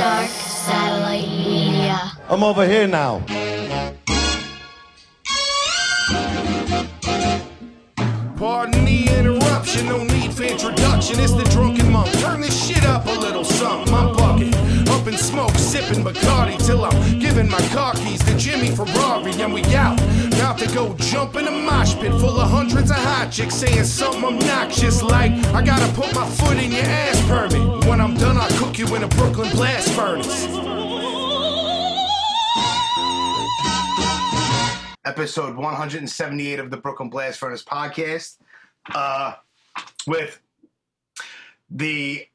Dark Satellite Media. I'm over here now. Interruption, no need for introduction. It's the drunken monk. Turn this shit up a little something. I'm bucket, up in smoke, sipping Bacardi till I'm giving my car keys to Jimmy Ferrari, and we out. About to go jump in a mosh pit full of hundreds of hot chicks saying something obnoxious like, I gotta put my foot in your ass permit. When I'm done, I'll cook you in a Brooklyn blast furnace. episode 178 of the Brooklyn Blast Furnace podcast uh, with the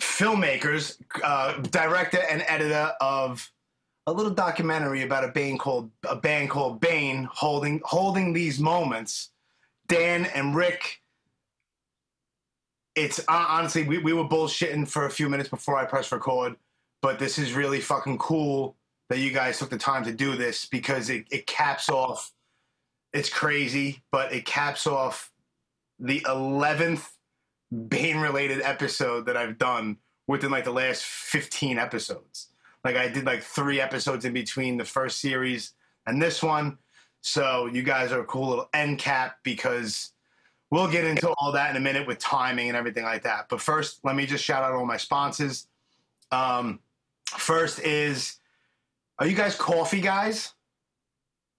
filmmakers, uh, director, and editor of a little documentary about a band called a band called Bane holding holding these moments. Dan and Rick. It's uh, honestly we, we were bullshitting for a few minutes before I pressed record, but this is really fucking cool that you guys took the time to do this because it, it caps off it's crazy, but it caps off the 11th Bane related episode that I've done within like the last 15 episodes. Like I did like three episodes in between the first series and this one. So you guys are a cool little end cap because we'll get into all that in a minute with timing and everything like that. But first, let me just shout out all my sponsors. Um, first is are you guys coffee guys?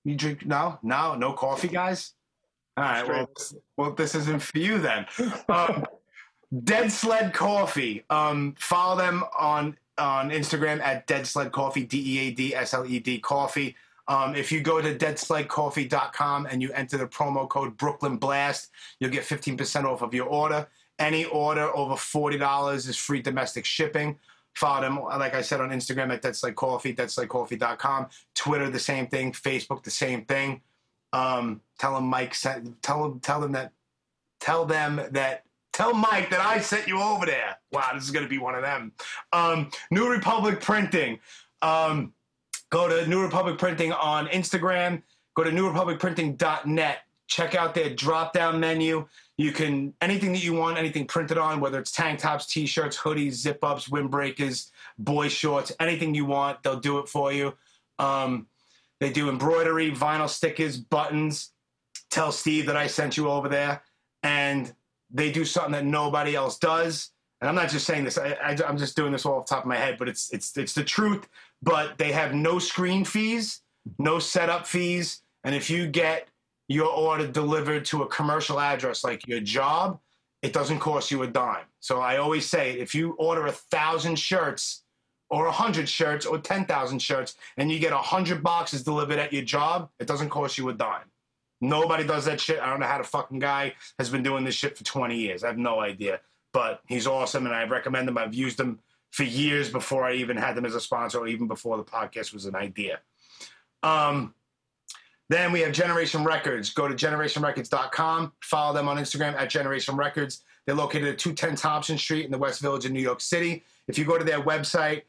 You drink no, no, no coffee, guys. All right, well, well, this isn't for you then. Um, Dead Sled Coffee. Um, follow them on on Instagram at Dead Sled Coffee, D E A D S L E D Coffee. Um, if you go to deadsledcoffee.com and you enter the promo code Brooklyn Blast, you'll get 15% off of your order. Any order over $40 is free domestic shipping. Follow them, like I said, on Instagram at Dead Sled Coffee, deadsledcoffee.com. Twitter, the same thing. Facebook, the same thing. Um, tell them Mike sent, tell them, tell them that, tell them that, tell Mike that I sent you over there. Wow, this is going to be one of them. Um, New Republic Printing. Um, go to New Republic Printing on Instagram. Go to newrepublicprinting.net. Check out their drop down menu. You can anything that you want, anything printed on, whether it's tank tops, t-shirts, hoodies, zip ups, windbreakers, boy shorts, anything you want, they'll do it for you. Um, they do embroidery, vinyl stickers, buttons. Tell Steve that I sent you over there, and they do something that nobody else does. And I'm not just saying this; I, I'm just doing this all off the top of my head, but it's it's it's the truth. But they have no screen fees, no setup fees, and if you get your order delivered to a commercial address like your job, it doesn't cost you a dime. So I always say if you order a thousand shirts or a hundred shirts or 10,000 shirts and you get a hundred boxes delivered at your job, it doesn't cost you a dime. Nobody does that shit. I don't know how the fucking guy has been doing this shit for 20 years. I have no idea. But he's awesome and I recommend him. I've used him for years before I even had them as a sponsor or even before the podcast was an idea. Um, then we have Generation Records. Go to generationrecords.com. Follow them on Instagram at Generation Records. They're located at 210 Thompson Street in the West Village in New York City. If you go to their website,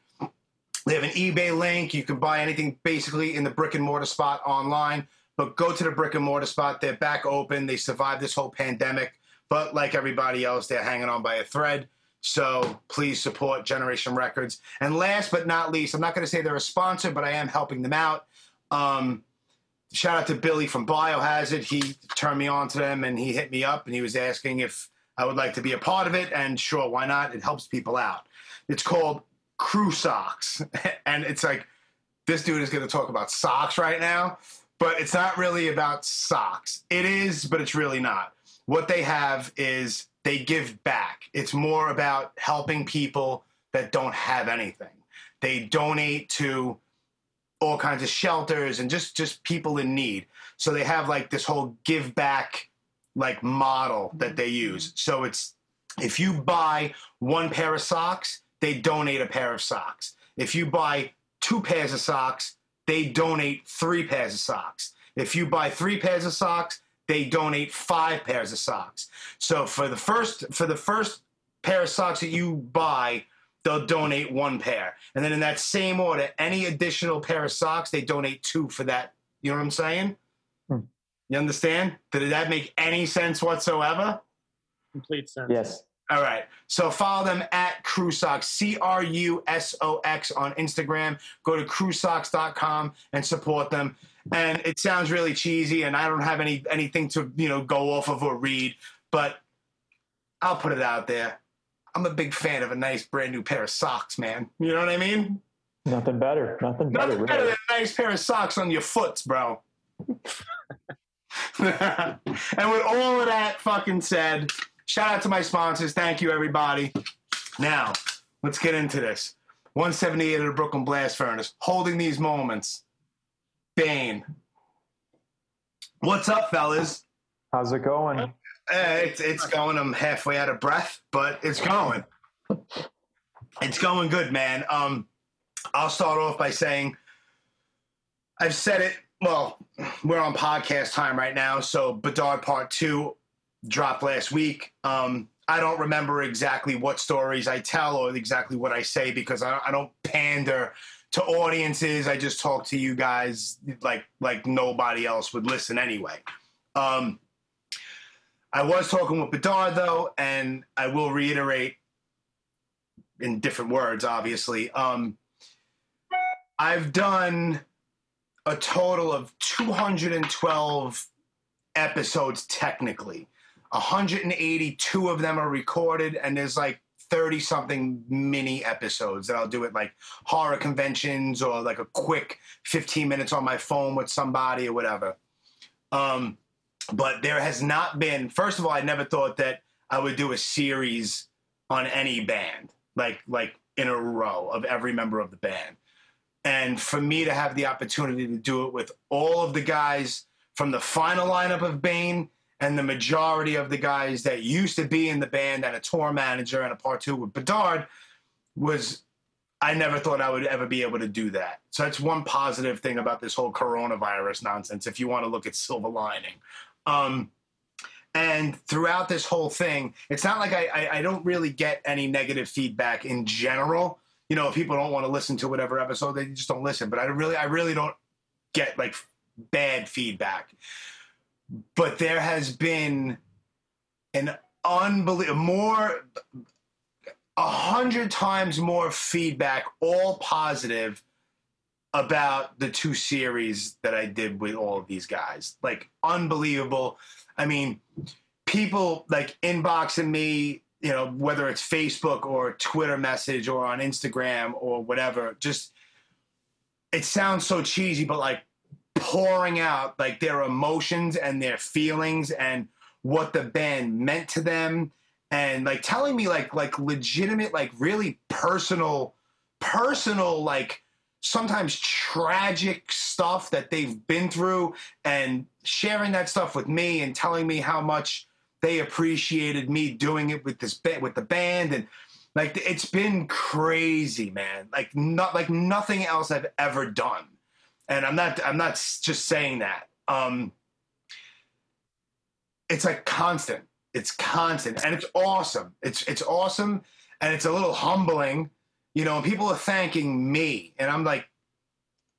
they have an eBay link. You can buy anything basically in the brick and mortar spot online. But go to the brick and mortar spot. They're back open. They survived this whole pandemic. But like everybody else, they're hanging on by a thread. So please support Generation Records. And last but not least, I'm not going to say they're a sponsor, but I am helping them out. Um, shout out to Billy from Biohazard. He turned me on to them and he hit me up and he was asking if I would like to be a part of it. And sure, why not? It helps people out. It's called Crew Socks. and it's like, this dude is going to talk about socks right now, but it's not really about socks. It is, but it's really not. What they have is they give back. It's more about helping people that don't have anything. They donate to all kinds of shelters and just just people in need. So they have like this whole give back like model that they mm-hmm. use. So it's if you buy one pair of socks, they donate a pair of socks. If you buy two pairs of socks, they donate three pairs of socks. If you buy three pairs of socks, they donate five pairs of socks. So for the first for the first pair of socks that you buy, they'll donate one pair. And then in that same order, any additional pair of socks, they donate two for that. You know what I'm saying? Hmm. You understand? Did that make any sense whatsoever? Complete sense. Yes. All right. So follow them at Crusox, C R U S O X on Instagram. Go to crusox.com and support them. And it sounds really cheesy, and I don't have any anything to you know go off of or read, but I'll put it out there. I'm a big fan of a nice brand new pair of socks, man. You know what I mean? Nothing better. Nothing better. Nothing better really. than a nice pair of socks on your foots, bro. and with all of that fucking said, shout out to my sponsors. Thank you, everybody. Now, let's get into this. 178 of the Brooklyn Blast Furnace, holding these moments. Bane. What's up, fellas? How's it going? Uh, it's, it's going. I'm halfway out of breath, but it's going. It's going good, man. Um, I'll start off by saying I've said it. Well, we're on podcast time right now, so Bedard Part Two dropped last week. Um, I don't remember exactly what stories I tell or exactly what I say because I, I don't pander to audiences. I just talk to you guys like like nobody else would listen anyway. Um, I was talking with Bedard though, and I will reiterate in different words, obviously. Um, I've done a total of 212 episodes technically. 182 of them are recorded, and there's like 30 something mini episodes that I'll do at like horror conventions or like a quick 15 minutes on my phone with somebody or whatever. Um, but there has not been, first of all, I never thought that I would do a series on any band, like like in a row of every member of the band. And for me to have the opportunity to do it with all of the guys from the final lineup of Bane and the majority of the guys that used to be in the band and a tour manager and a part two with Bedard was I never thought I would ever be able to do that. So that's one positive thing about this whole coronavirus nonsense, if you want to look at silver lining. Um, and throughout this whole thing, it's not like I, I, I don't really get any negative feedback in general. You know, if people don't want to listen to whatever episode, they just don't listen. But I really, I really don't get like bad feedback. But there has been an unbelievable more a hundred times more feedback, all positive, about the two series that I did with all of these guys. Like unbelievable. I mean, people like inboxing me, you know, whether it's Facebook or Twitter message or on Instagram or whatever, just it sounds so cheesy, but like pouring out like their emotions and their feelings and what the band meant to them and like telling me like like legitimate like really personal personal like sometimes tragic stuff that they've been through and sharing that stuff with me and telling me how much they appreciated me doing it with this band with the band and like it's been crazy man. Like not like nothing else i've ever done and i'm not i'm not just saying that. Um it's like constant. It's constant. And it's awesome. It's it's awesome. And it's a little humbling. You know people are thanking me. And i'm like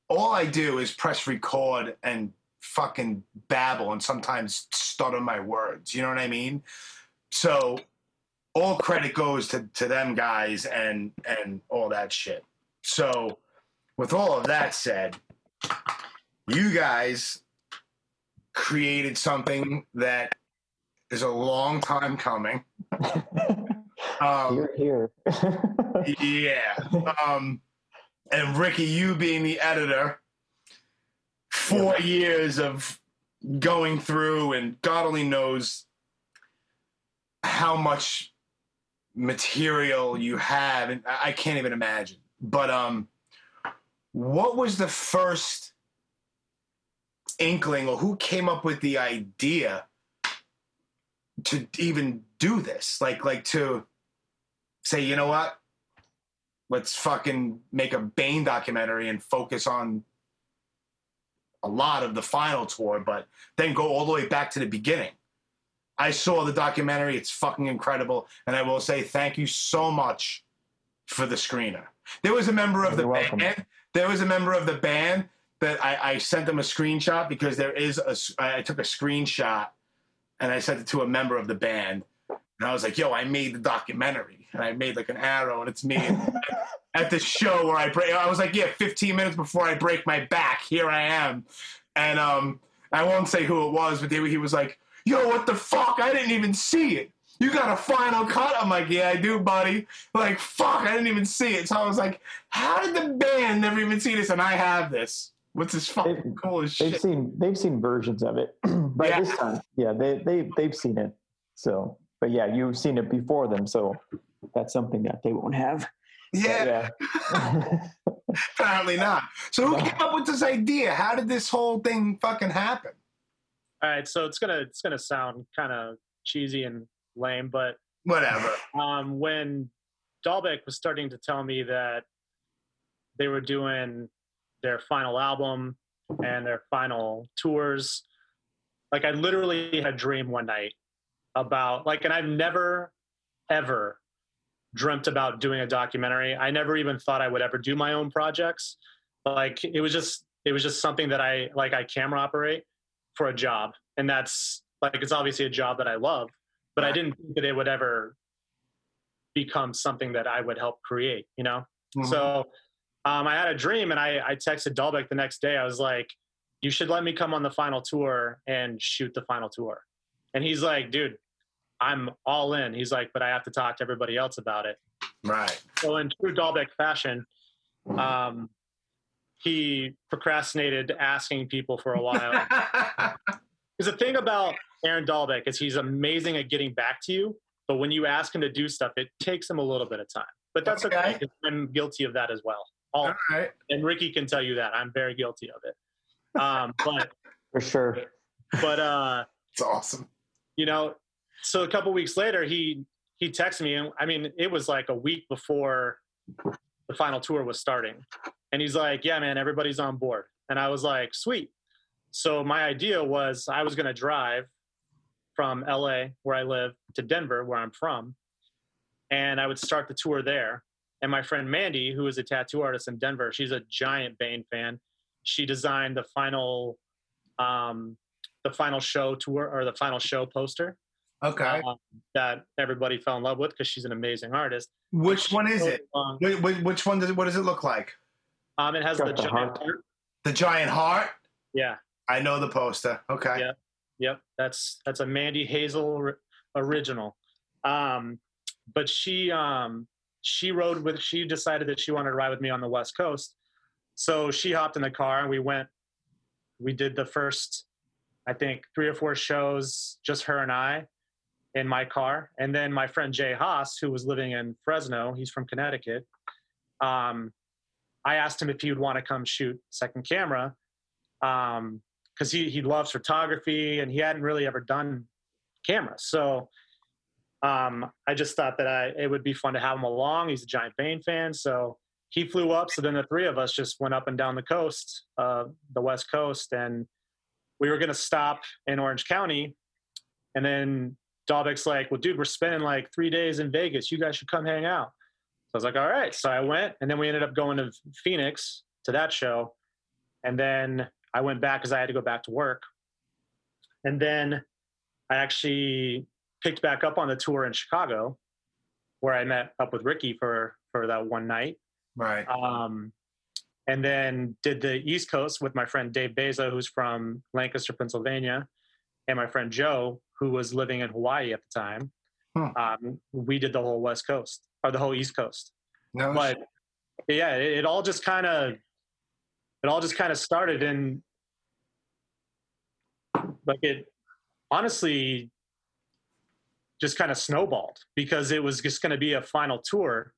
all i do is press record and fucking babble and sometimes stutter my words. You know what i mean? So all credit goes to, to them guys and and all that shit. So with all of that said you guys created something that is a long time coming um, Here, here. yeah. Um, and Ricky, you being the editor, four years of going through, and God only knows how much material you have, and I can't even imagine. But um, what was the first inkling, or who came up with the idea to even do this? Like, like to say, you know what? Let's fucking make a Bane documentary and focus on a lot of the final tour, but then go all the way back to the beginning. I saw the documentary. It's fucking incredible. And I will say thank you so much for the screener. There was a member of the You're welcome. band. There was a member of the band that I, I sent them a screenshot because there is a. I took a screenshot and I sent it to a member of the band. And I was like, yo, I made the documentary. And I made like an arrow and it's me. at the show where I break, I was like, yeah, 15 minutes before I break my back, here I am. And um, I won't say who it was, but he was like, yo, what the fuck? I didn't even see it. You got a final cut? I'm like, yeah, I do, buddy. Like, fuck, I didn't even see it. So I was like, how did the band never even see this and I have this? What's this fucking They've- cool as They've shit? seen they've seen versions of it by Yeah. this time. Yeah, they they they've seen it. So, but yeah, you've seen it before them, so that's something that they won't have. But Yeah, yeah. apparently not. So who came up with this idea? How did this whole thing fucking happen? All right, so it's gonna it's gonna sound kind of cheesy and lame, but Whatever. um, when Dalbec was starting to tell me that they were doing their final album and their final tours, like I literally had a dream one night about like, and I've never ever dreamt about doing a documentary. I never even thought I would ever do my own projects. Like it was just it was just something that I like I camera operate for a job, and that's like it's obviously a job that I love, but I didn't think that it would ever become something that I would help create. You know. Mhm. So um, I had a dream and I, I texted Dalbec the next day. I was like, you should let me come on the final tour and shoot the final tour. And he's like, dude, I'm all in. He's like, but I have to talk to everybody else about it. right. So in true Dalbec fashion, um, he procrastinated asking people for a while. Because the thing about Aaron Dalbec is he's amazing at getting back to you, but when you ask him to do stuff, it takes him a little bit of time. But that's okay. Okay. 'cause I'm guilty of that as well. All, All right. and Ricky can tell you that I'm very guilty of it. Um, but for sure. but uh, It's awesome. you know, so a couple weeks later, he he texted me, and I mean, it was like a week before the final tour was starting, and he's like, "Yeah, man, everybody's on board," and I was like, "Sweet." So my idea was I was going to drive from LA, where I live, to Denver, where I'm from, and I would start the tour there. And my friend Mandy, who is a tattoo artist in Denver, she's a giant Bane fan. She designed the final, um, the final show tour or the final show poster Okay. um, that everybody fell in love with because she's an amazing artist. which one is it? Wait, wait, which one does it? What does it look like? um, it has the the giant heart. heart. The giant heart. Yeah, I know the poster. Okay. Yeah. Yep. That's that's a Mandy Hazel original. Um, but she um, she rode with. She decided that she wanted to ride with me on the West Coast, so she hopped in the car and we went. We did the first, I think, three or four shows, just her and I, in my car, and then my friend Jay Haas, who was living in Fresno, he's from Connecticut. Um, I asked him if he would want to come shoot second camera, um, because he he loves photography and he hadn't really ever done cameras. So um, I just thought that I it would be fun to have him along. He's a giant Bane fan, so he flew up. So then the three of us just went up and down the coast, uh, the West Coast, and we were gonna stop in Orange County, and then Dalbec's like, "Well, dude, we're spending like three days in Vegas. You guys should come hang out." So I was like, "All right." So I went, and then we ended up going to Phoenix to that show, and then I went back because I had to go back to work. And then I actually picked back up on the tour in Chicago, where I met up with Ricky for for that one night. Right. Um, and then did the East Coast with my friend Dave Beza, who's from Lancaster, Pennsylvania, and my friend Joe, who was living in Hawaii at the time. Hmm. Um, we did the whole West Coast or the whole East Coast No. but yeah, it, it all just kind of it all just kind of started in like it honestly just kind of snowballed because it was just going to be a final tour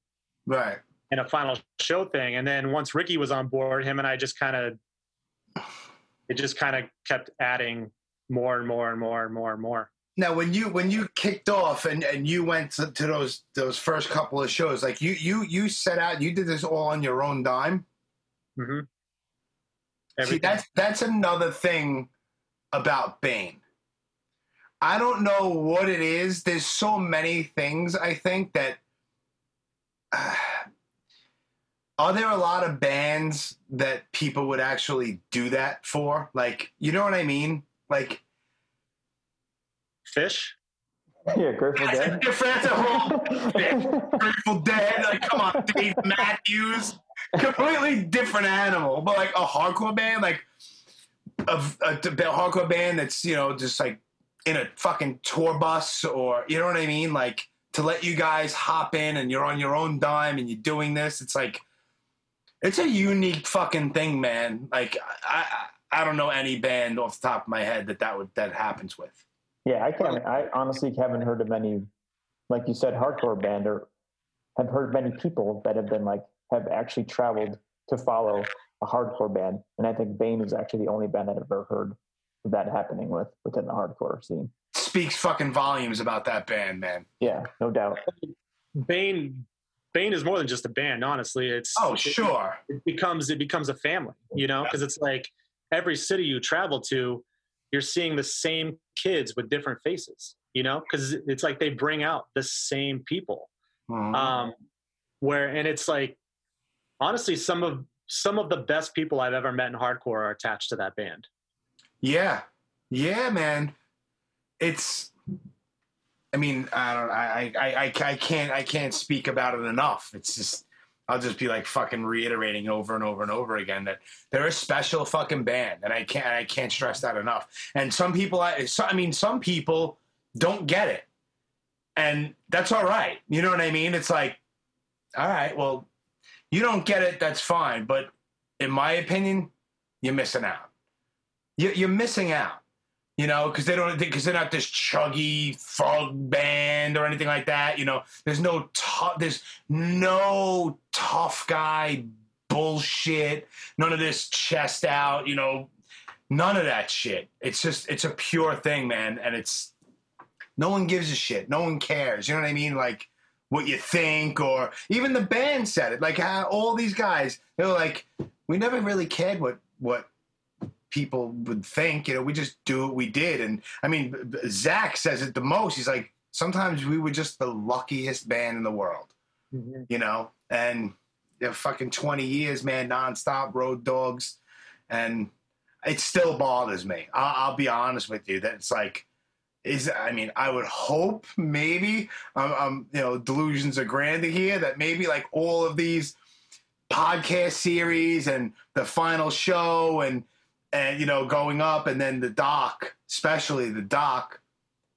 right. and a final show thing and then once ricky was on board him and i just kind of it just kind of kept adding more and more and more and more and more Now, when you when you kicked off and, and you went to, to those those first couple of shows, like you you you set out, you did this all on your own dime. Mm-hmm. See, that's that's another thing about Bane. I don't know what it is. There's so many things. I think that are there a lot of bands that people would actually do that for? Like, you know what I mean? Like, Phish Yeah, Grateful That's a Dead. different animal. Grateful Dead. Like, come on, Dave Matthews. Completely different animal, but like a hardcore band, like a, a, a hardcore band that's you know just like in a fucking tour bus or you know what I mean, like to let you guys hop in and you're on your own dime and you're doing this. It's like it's a unique fucking thing, man. Like I I, I don't know any band off the top of my head that that would that happens with. Yeah, I can't. I honestly haven't heard of many, like you said, hardcore band or have heard many people that have been like have actually traveled to follow a hardcore band, and I think Bane is actually the only band that I've ever heard of that happening with within the hardcore scene. Speaks fucking volumes about that band, man. Yeah, no doubt. Bane Bane is more than just a band, honestly. It's Oh, sure. It becomes it becomes a family, you know, because it's like every city you travel to, you're seeing the same kids with different faces, you know, because it's like they bring out the same people. Mhm. Um, where and it's like honestly, some of some of the best people I've ever met in hardcore are attached to that band. Yeah, yeah, man. It's. I mean, I don't. I, I, I, I can't. I can't speak about it enough. It's just. I'll just be like fucking reiterating over and over and over again that they're a special fucking band, and I can't. I can't stress that enough. And some people, I, so, I mean, some people don't get it, and that's all right. You know what I mean? It's like, all right, well, you don't get it. That's fine, but in my opinion, you're missing out you- you're missing out. You know, because they don't, because they're not this chuggy thug band or anything like that. You know, there's no tough, there's no tough guy bullshit. None of this chest out. You know, none of that shit. It's just, it's a pure thing, man, and it's no one gives a shit. No one cares. You know what I mean? Like what you think, or even the band said it. Like how all these guys, they were like, we never really cared what what people would think. You know, we just do what we did. And I mean, Zach says it the most. He's like, sometimes we were just the luckiest band in the world, mm-hmm. you know? And you know, fucking 20 years, man, nonstop road dogs. And it still bothers me. I'll, I'll be honest with you that it's like, is I mean, I would hope maybe, um, um, you know, delusions are grandeur here that maybe like all of these podcast series and the final show and and you know going up and then the doc especially the doc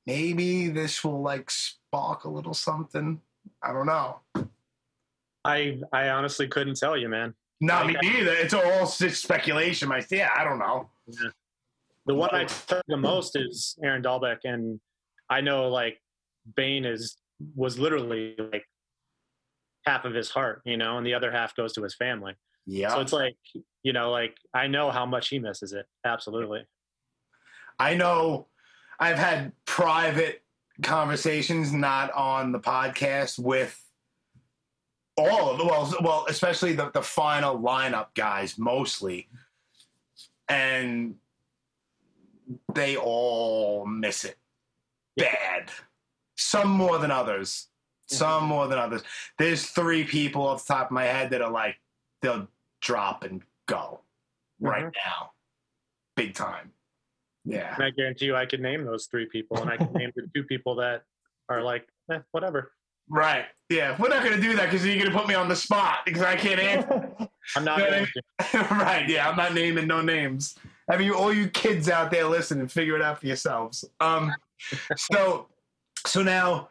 maybe this will like spark a little something. I don't know. I I honestly couldn't tell you, man. not me neither it's all just speculation my yeah i don't know The one I took the most is Aaron Dalbec, and I know like Bane is was literally like half of his heart, you know, and the other half goes to his family. yeah So it's like, you know, like I know how much he misses it. Absolutely. I know I've had private conversations, not on the podcast, with all of the well, well, especially the, the final lineup guys, mostly, and they all miss it bad. Some more than others. Some more than others. There's three people off the top of my head that are like they'll drop and go right now, big time. Yeah. And I guarantee you I could name those three people and I can name the two people that are like, eh, whatever. Right. Yeah. We're not going to do that because you're going to put me on the spot because I can't answer. I'm not to. right. Yeah. I'm not naming no names. I mean, all you kids out there listen and figure it out for yourselves. Um, so, so now,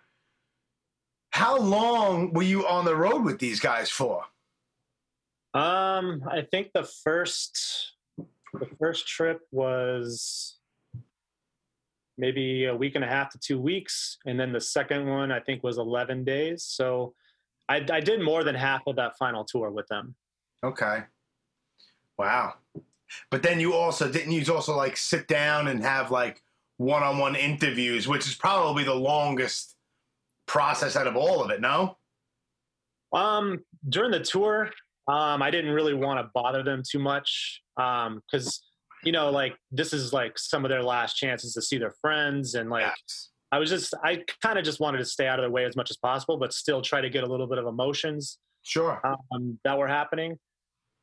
how long were you on the road with these guys for? Um, I think the first the first trip was maybe a week and a half to two weeks, and then the second one I think was eleven days. So I, I did more than half of that final tour with them. Okay. Wow. But then you also didn't you also like sit down and have like one-on-one interviews, which is probably the longest process out of all of it. No. Um, during the tour, um, I didn't really want to bother them too much Um, because you know, like this is like some of their last chances to see their friends, and like Yes. I was just, I kind of just wanted to stay out of their way as much as possible, but still try to get a little bit of emotions Sure. um, that were happening.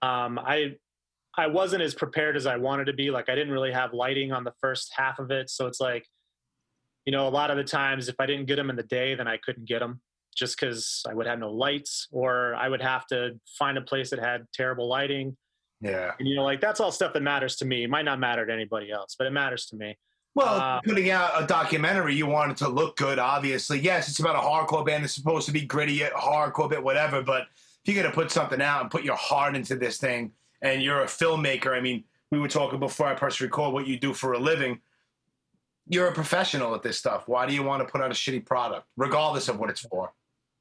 Um, I I wasn't as prepared as I wanted to be. Like I didn't really have lighting on the first half of it, so it's like you know, a lot of the times if I didn't get them in the day, then I couldn't get them just because I would have no lights or I would have to find a place that had terrible lighting. Yeah. And, you know, like that's all stuff that matters to me. It might not matter to anybody else, but it matters to me. Well, Uh, putting out a documentary, you want it to look good, obviously. Yes, it's about a hardcore band. It's supposed to be gritty, hardcore, bit whatever. But if you're going to put something out and put your heart into this thing, and you're a filmmaker, I mean, we were talking before I press record what you do for a living. You're a professional at this stuff. Why do you want to put out a shitty product, regardless of what it's for?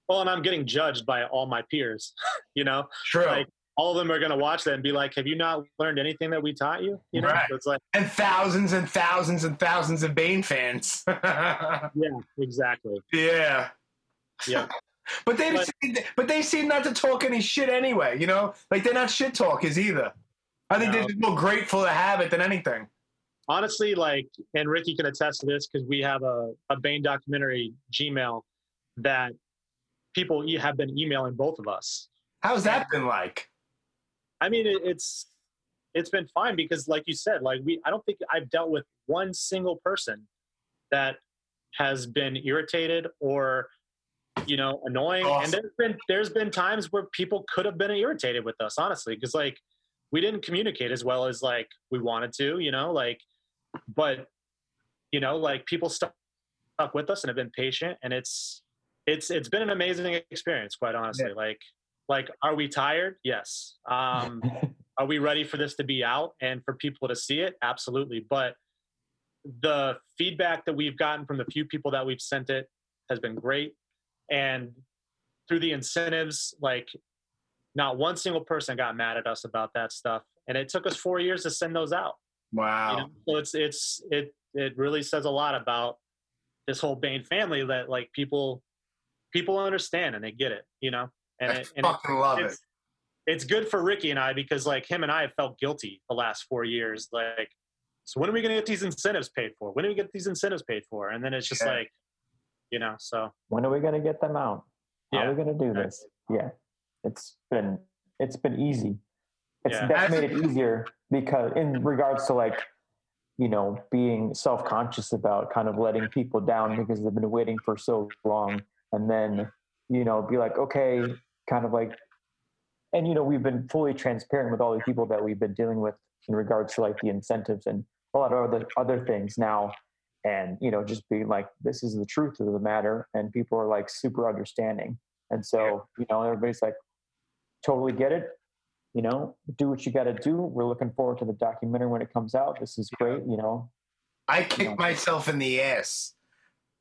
Well, and I'm getting judged by all my peers, you know, True. Like, all of them are going to watch that and be like, have you not learned anything that we taught you? You know, Right. So it's like, and thousands and thousands and thousands of Bane fans. yeah, exactly. yeah. Yeah. But they But- but they seem not to talk any shit anyway, you know? Like they're not shit talkers either. I think No. they're just more grateful to have it than anything. honestly, like, and Ricky can attest to this because we have a, a Bane documentary Gmail that people have been emailing both of us. How's that been like? I mean, it, it's it's been fine because, like you said, like we, I don't think I've dealt with one single person that has been irritated or you know annoying. Awesome. And there's been there's been times where people could have been irritated with us, honestly, because like we didn't communicate as well as like we wanted to, you know, like, but you know, like people stuck stuck with us and have been patient, and it's it's it's been an amazing experience, quite honestly. Like like are we tired yes um are we ready for this to be out and for people to see it absolutely but the feedback that we've gotten from the few people that we've sent it has been great and through the incentives like not one single person got mad at us about that stuff and it took us four years to send those out Wow. you know so it's it's it it really says a lot about this whole Bane family that like people people understand and they get it you know and I it, and it- fucking love it. it's, it's good for Ricky and I because like him and I have felt guilty the last four years. Like, so when are we going to get these incentives paid for? When do we get these incentives paid for? And then it's just Yeah. like, you know, so when are we going to get them out? How Yeah, are we going to do this? Yeah, it's been it's been easy. It's Yeah. that's made it easier because in regards to like you know being self conscious about kind of letting people down because they've been waiting for so long, and then you know be like okay, kind of like, and you know we've been fully transparent with all the people that we've been dealing with in regards to like the incentives and a lot of other other things now and you know just being like this is the truth of the matter and people are like super understanding and so you know everybody's like totally get it you know do what you got to do we're looking forward to the documentary when it comes out this is great you know I kicked myself in the ass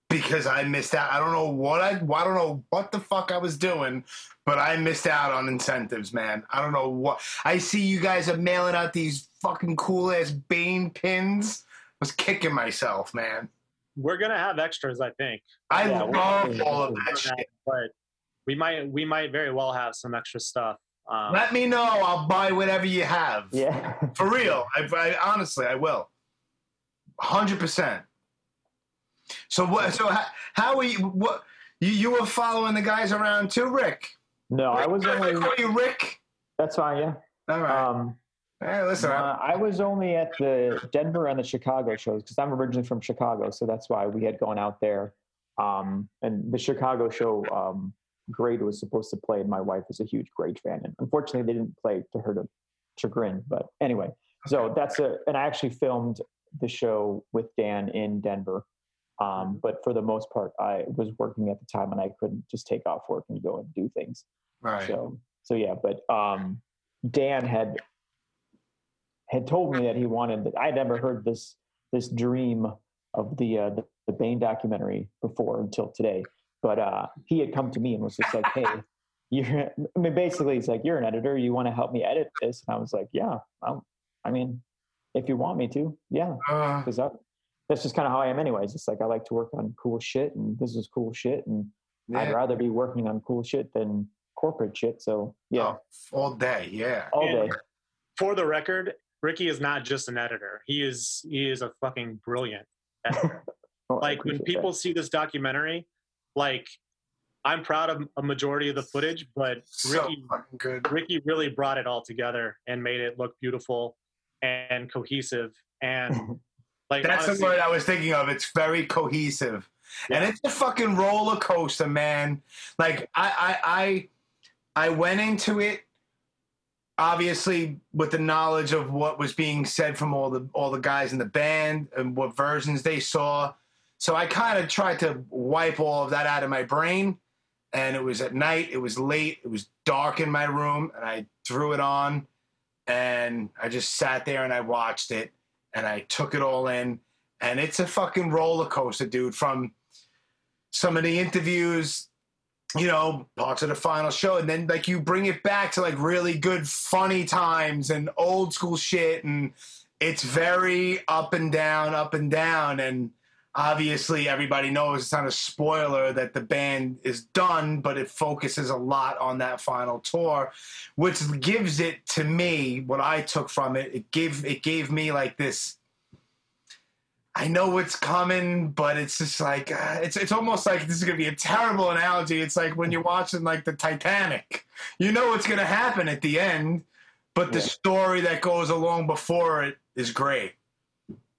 because I missed out. I don't know what I, I don't know what the fuck I was doing, but I missed out on incentives, man. I don't know what. I see you guys are mailing out these fucking cool ass Bane pins. I was kicking myself, man. we're gonna have extras, I think. I Yeah, love we- all of that shit. have- But we might we might very well have some extra stuff. Um, Let me know. I'll buy whatever you have. yeah For real. I, I honestly, I will. Hundred percent. So what? So how, how are you? What you you were following the guys around too, Rick? no i was Rick, I only call you Rick. that's fine yeah All right. um hey, listen. I- Uh, I was only at the Denver and the Chicago shows because I'm originally from Chicago, so that's why we had gone out there. Um, and the Chicago show, um, Grade was supposed to play, and my wife is a huge Grade fan, and unfortunately, they didn't play to her to chagrin. But anyway, so that's a, and I actually filmed the show with Dan in Denver. Um, but for the most part, I was working at the time, and I couldn't just take off work and go and do things. right. So so yeah, but um, Dan had had told me that he wanted that. I had never heard this this dream of the uh, the, the Bane documentary before until today. But uh, he had come to me and was just like, "Hey, you're." I mean, basically, he's like, "You're an editor. You want to help me edit this?" And I was like, "Yeah, I'll, I mean, if you want me to, yeah." Uh, Because that's just kind of how I am, anyways. It's like I like to work on cool shit, and this is cool shit, and I'd rather be working on cool shit than corporate shit. So yeah, Oh, all day. Yeah. all And- day. for the record, Ricky is not just an editor. He is he is a fucking brilliant editor. Oh, I like when appreciate people see this documentary, like I'm proud of a majority of the footage, but So Ricky good. Ricky really brought it all together and made it look beautiful and cohesive. And Like That's honestly, the word I was thinking of. It's very cohesive, and it's a fucking roller coaster, man. Like I, I, I, I went into it obviously with the knowledge of what was being said from all the all the guys in the band and what versions they saw. So I kind of tried to wipe all of that out of my brain. And it was at night. It was late. It was dark in my room, and I threw it on, and I just sat there and I watched it and I took it all in. And it's a fucking roller coaster, dude. From some of the interviews, you know, parts of the final show, and then like you bring it back to like really good, funny times and old school shit, and it's very up and down, up and down. And obviously, everybody knows it's not a spoiler that the band is done, but it focuses a lot on that final tour, which gives it to me what I took from it. It gave it gave me like this. I know what's coming, but it's just like uh, it's it's almost like this is gonna be a terrible analogy. It's like when you're watching like the Titanic, you know what's gonna happen at the end, but the Yeah. story that goes along before it is great,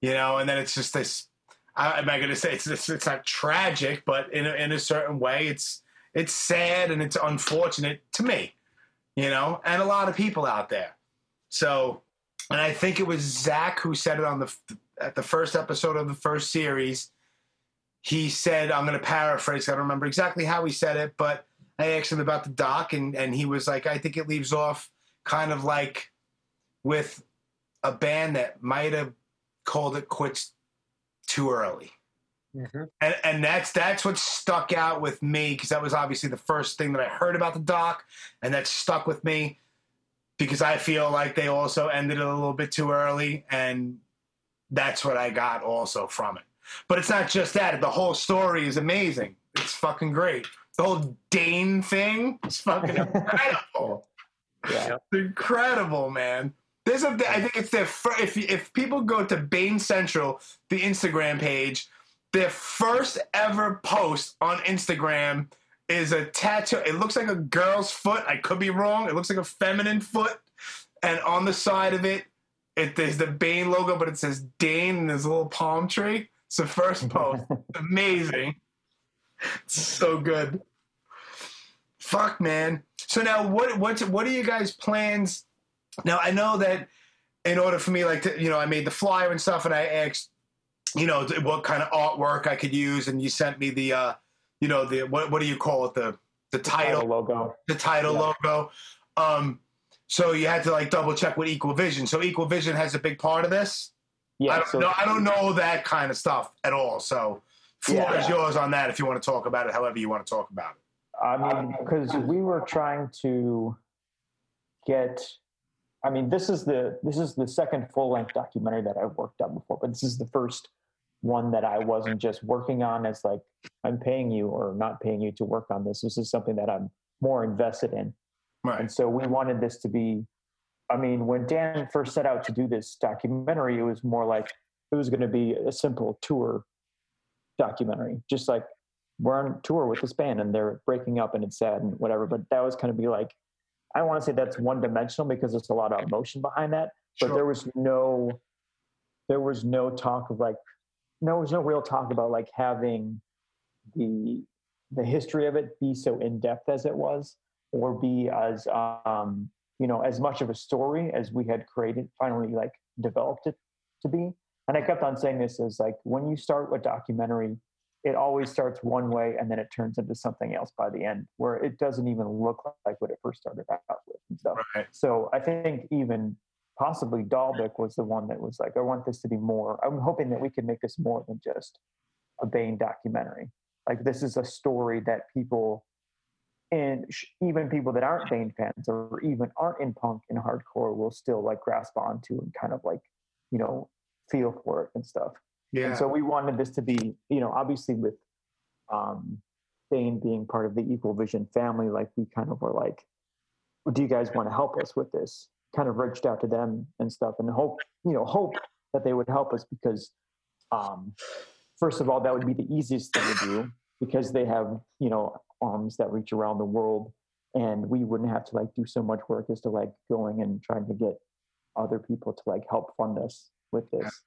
you know. And then it's just this. I, am I gonna say it's it's, it's not tragic, but in a, in a certain way, it's it's sad and it's unfortunate to me, you know, and a lot of people out there. So, and I think it was Zach who said it on the at the first episode of the first series. He said, "I'm going to paraphrase. I don't remember exactly how he said it, but I asked him about the doc, and and he was like, I think it leaves off kind of like with a band that might have called it quits too early." Mhm. and, and that's that's what stuck out with me because that was obviously the first thing that I heard about the doc, and that stuck with me because I feel like they also ended it a little bit too early, and that's what I got also from it. But it's not just that; the whole story is amazing. It's fucking great. The whole Dane thing is fucking incredible. Yeah. Incredible, man. There's a, I think it's their fir- if if people go to Bane Central, the Instagram page, their first ever post on Instagram is a tattoo. It looks like a girl's foot. I could be wrong. It looks like a feminine foot, and on the side of it, it there's the Bane logo, but it says Dane and there's a little palm tree. It's the first post. Amazing. It's so good. Fuck, man. So now, what what what are you guys' plans? Now I know that in order for me, like to, you know, I made the flyer and stuff, and I asked, you know, what kind of artwork I could use, and you sent me the, uh, you know, the what what do you call it the the title Title logo. the title Yeah. logo. Um, so you had to like double check with Equal Vision. So Equal Vision has a big part of this. Yeah, I don't So know. I don't know that kind of stuff at all. So floor Yeah. is yours on that if you want to talk about it. However you want to talk about it. I mean, because we were trying to get. I mean, this is the this is the second full length documentary that I've worked on before, but this is the first one that I wasn't just working on as like I'm paying you or not paying you to work on this. This is something that I'm more invested in, Right. and so we wanted this to be. I mean, when Dan first set out to do this documentary, it was more like it was going to be a simple tour documentary, just like we're on tour with this band and they're breaking up and it's sad and whatever. But that was kind of be like, I want to say that's one dimensional because there's a lot of emotion behind that. But Sure. there was no, there was no talk of like, no, there was no real talk about like having the the history of it be so in depth as it was, or be as um, you know as much of a story as we had created, finally like developed it to be. And I kept on saying this is like when you start a documentary, it always starts one way and then it turns into something else by the end, where it doesn't even look like what it first started out with and stuff. Right. So I think even possibly Dalbec was the one that was like, I want this to be more. I'm hoping that we can make this more than just a Bane documentary. Like this is a story that people, and sh- even people that aren't Bane fans or even aren't in punk and hardcore will still like grasp onto and kind of like, you know, feel for it and stuff. Yeah. And so we wanted this to be, you know, obviously with um, Bane being part of the Equal Vision family, like we kind of were like, do you guys want to help us with this? Kind of reached out to them and stuff and hope, you know, hope that they would help us because, um, first of all, that would be the easiest thing to do because they have, you know, arms that reach around the world and we wouldn't have to like do so much work as to like going and trying to get other people to like help fund us with this.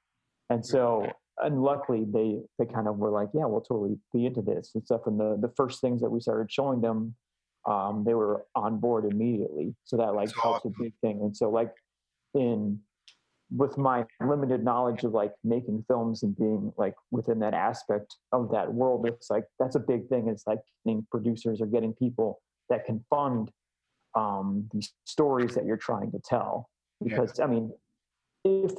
And so, and luckily they they kind of were like, yeah, we'll totally be into this and stuff. And the the first things that we started showing them, um, they were on board immediately. So that like That's helped a big thing. And so like in with my limited knowledge of like making films and being like within that aspect of that world, it's like that's a big thing. It's like getting producers or getting people that can fund um, these stories that you're trying to tell. Yeah. Because I mean, if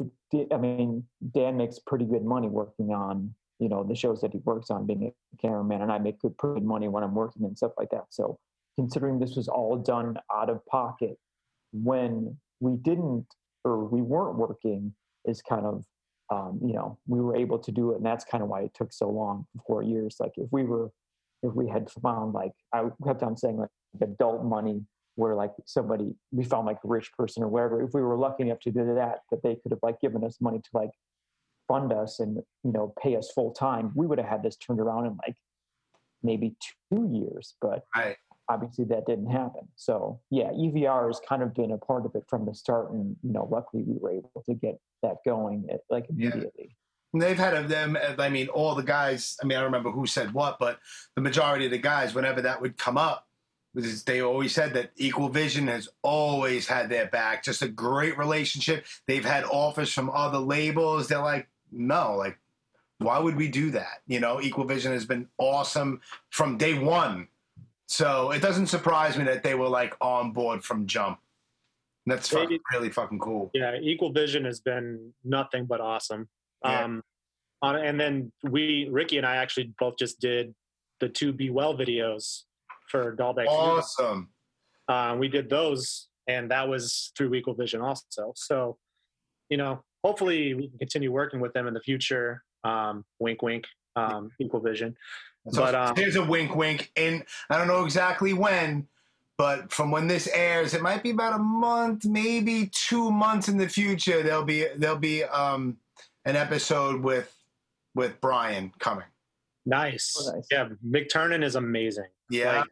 I mean Dan makes pretty good money working on you know the shows that he works on, being a cameraman, and I make good pretty good money when I'm working and stuff like that. So considering this was all done out of pocket when we didn't or we weren't working is kind of um, you know we were able to do it and that's kind of why it took so long four years like if we were if we had found like i kept on saying like adult money where like somebody we found like a rich person or whatever if we were lucky enough to do that that they could have like given us money to like fund us and you know pay us full time we would have had this turned around in like maybe two years but Right. Obviously that didn't happen so yeah evr has kind of been a part of it from the start and you know luckily we were able to get that going at, like Yeah. immediately They've had of them. Eh, I mean, all the guys. I mean, I don't remember who said what, but the majority of the guys, whenever that would come up, was they always said that Equal Vision has always had their back. Just a great relationship. They've had offers from other labels. They're like, no, like, why would we do that? You know, Equal Vision has been awesome from day one. So it doesn't surprise me that they were like on board from jump. That's fucking, really fucking cool. Yeah, Equal Vision has been nothing but awesome. Yeah. Um, on, and then we, Ricky and I, actually both just did the two Be Well videos for Dalbec. Awesome. Uh, we did those, and that was through Equal Vision also. So, you know, hopefully we can continue working with them in the future. Um, wink, wink. Um, Equal Vision. So But, um, here's a wink, wink. And I don't know exactly when, but from when this airs, it might be about a month, maybe two months in the future. There'll be there'll be um, an episode with with Brian coming. Nice. Oh, nice. Yeah, McTernan is amazing. Yeah, Like,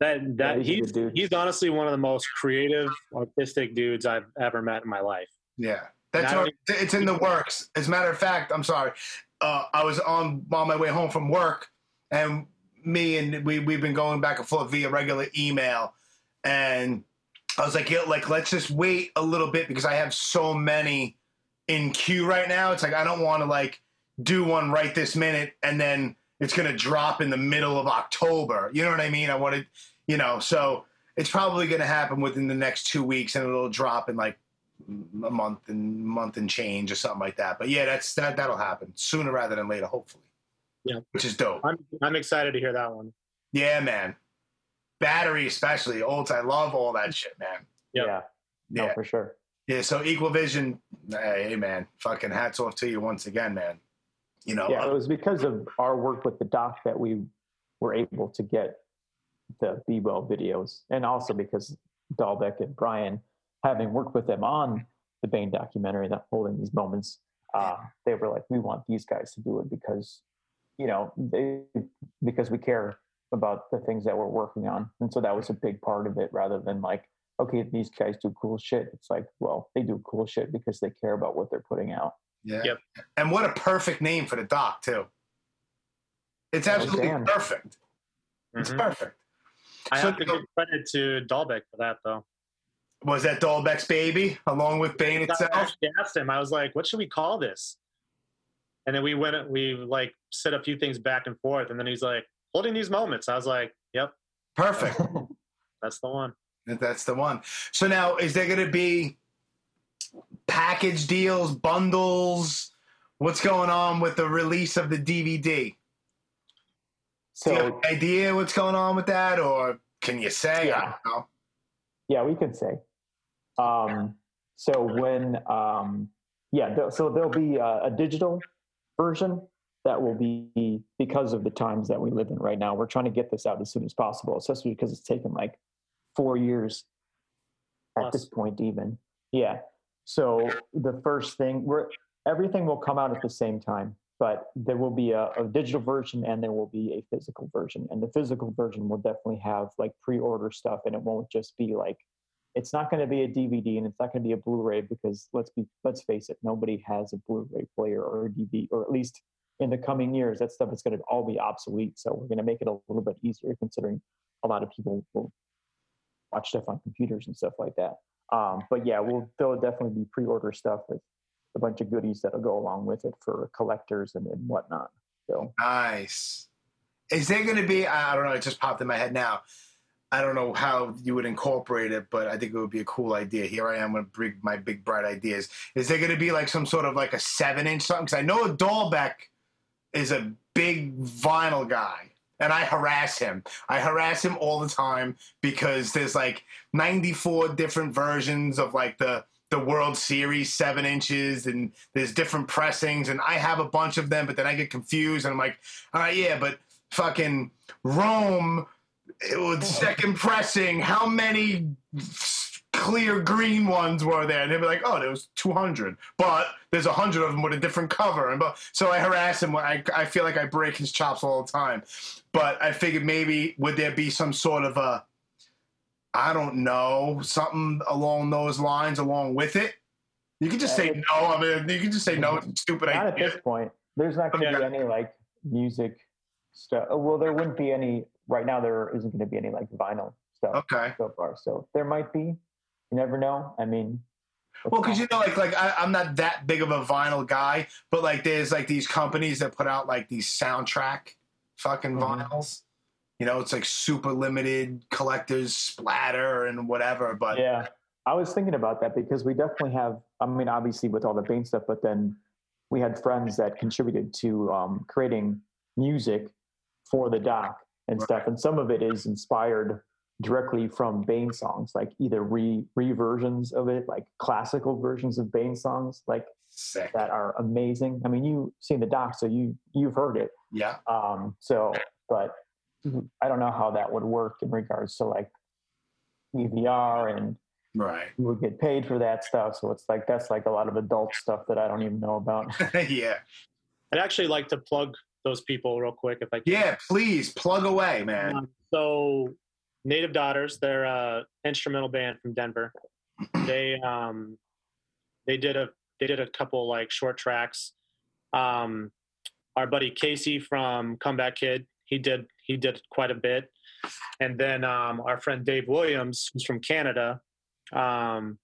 that that he's he's he's honestly one of the most creative, artistic dudes I've ever met in my life. yeah. That's Not what, it's in the works. As a matter of fact, I'm sorry. Uh, I was on on my way home from work, and me and we we've been going back and forth via regular email, and I was like, yeah, like let's just wait a little bit because I have so many in queue right now. It's like I don't want to like do one right this minute and then it's gonna drop in the middle of October. You know what I mean? I wanted, you know, so it's probably gonna happen within the next two weeks and it'll drop in like a month and month and change or something like that. But yeah, that's that that'll happen sooner rather than later, hopefully. Yeah. Which is dope. I'm I'm excited to hear that one. Yeah, man. Battery especially. Olds. I love all that shit, man. Yep. yeah no Yeah. for sure Yeah, so Equal Vision, hey man, fucking hats off to you once again, man. You know, yeah uh, it was because of our work with the doc that we were able to get the be well videos and also because Dalbec and Brian having worked with them on the Bane documentary that holding these moments uh, they were like we want these guys to do it because you know they because we care about the things that we're working on and so that was a big part of it rather than like okay these guys do cool shit it's like well they do cool shit because they care about what they're putting out yeah. Yep. And what a perfect name for the doc too. It's Oh, absolutely damn. perfect. It's Mhm. perfect. I So- have to give credit to Dalbec for that though. Was that Dalbec's baby along with Bane I itself? actually asked him. I was like, "What should we call this?" And then we went. We like said a few things back and forth, and then he's like, "Holding these moments." I was like, "Yep, Perfect. that's the one." That's the one. So now, is there going to be package deals, bundles? What's going on with the release of the DVD? Do you so have an idea what's going on with that, or can you say? I Yeah. don't know. Yeah, we could say. Um, so when, um, yeah, so there'll be a, a digital version that will be because of the times that we live in right now. We're trying to get this out as soon as possible, especially because it's taken like four years at Plus. this point, even. Yeah. So the first thing, we're everything will come out at the same time, but there will be a, a digital version and there will be a physical version. And the physical version will definitely have like pre-order stuff, and it won't just be like it's not going to be a DVD and it's not going to be a Blu-ray because let's be let's face it, nobody has a Blu-ray player or a DVD, or at least in the coming years, that stuff is going to all be obsolete. So we're going to make it a little bit easier, considering a lot of people will watch stuff on computers and stuff like that. Um, but yeah, we'll there'll definitely be pre-order stuff with a bunch of goodies that'll go along with it for collectors and, and whatnot. So Nice. Is there going to be? I don't know. It just popped in my head now. I don't know how you would incorporate it, but I think it would be a cool idea. Here I am with bring my big bright ideas. Is there going to be like some sort of like a seven inch something? Because I know Dalbec is a big vinyl guy, and I harass him. I harass him all the time because there's like 94 different versions of like the the World Series seven inches, and there's different pressings, and I have a bunch of them, but then I get confused, and I'm like, all right, yeah, but fucking Rome it was second pressing. How many clear green ones were there? And they'd be like, oh, there was 200, but there's 100 of them with a different cover. And but so I harass him. I, I feel like I break his chops all the time. But I figured maybe would there be some sort of a, I don't know, something along those lines along with it? You can just say no. I mean, you can just say no. Mm-hmm. It's stupid not at this point. There's not going to be any like music stuff. Well, there wouldn't be any right now. There isn't going to be any like vinyl stuff Okay. so far. So there might be. You never know. I mean, Well, because you know, like, like I, I'm not that big of a vinyl guy, but like, there's like these companies that put out like these soundtrack fucking Mhm. vinyls. You know, it's like super limited collectors splatter and whatever. But yeah, I was thinking about that because we definitely have. I mean, obviously with all the Bane stuff, but then we had friends that contributed to um, creating music for the doc and Right. stuff, and some of it is inspired directly from Bane songs, like either re reversions of it, like classical versions of Bane songs, like sick. that are amazing. I mean, you've seen the doc, so you you've heard it. Yeah. Um, so, but I don't know how that would work in regards to like EVR and Right. you would get paid for that stuff. So it's like that's like a lot of adult stuff that I don't even know about. yeah. I'd actually like to plug those people real quick if I can. Yeah. Please plug away, man. Um, so, Native Daughters, they're a instrumental band from Denver. They um, they did a they did a couple like short tracks. Um, our buddy Casey from Comeback Kid, he did he did quite a bit, and then um, our friend Dave Williams, who's from Canada, um,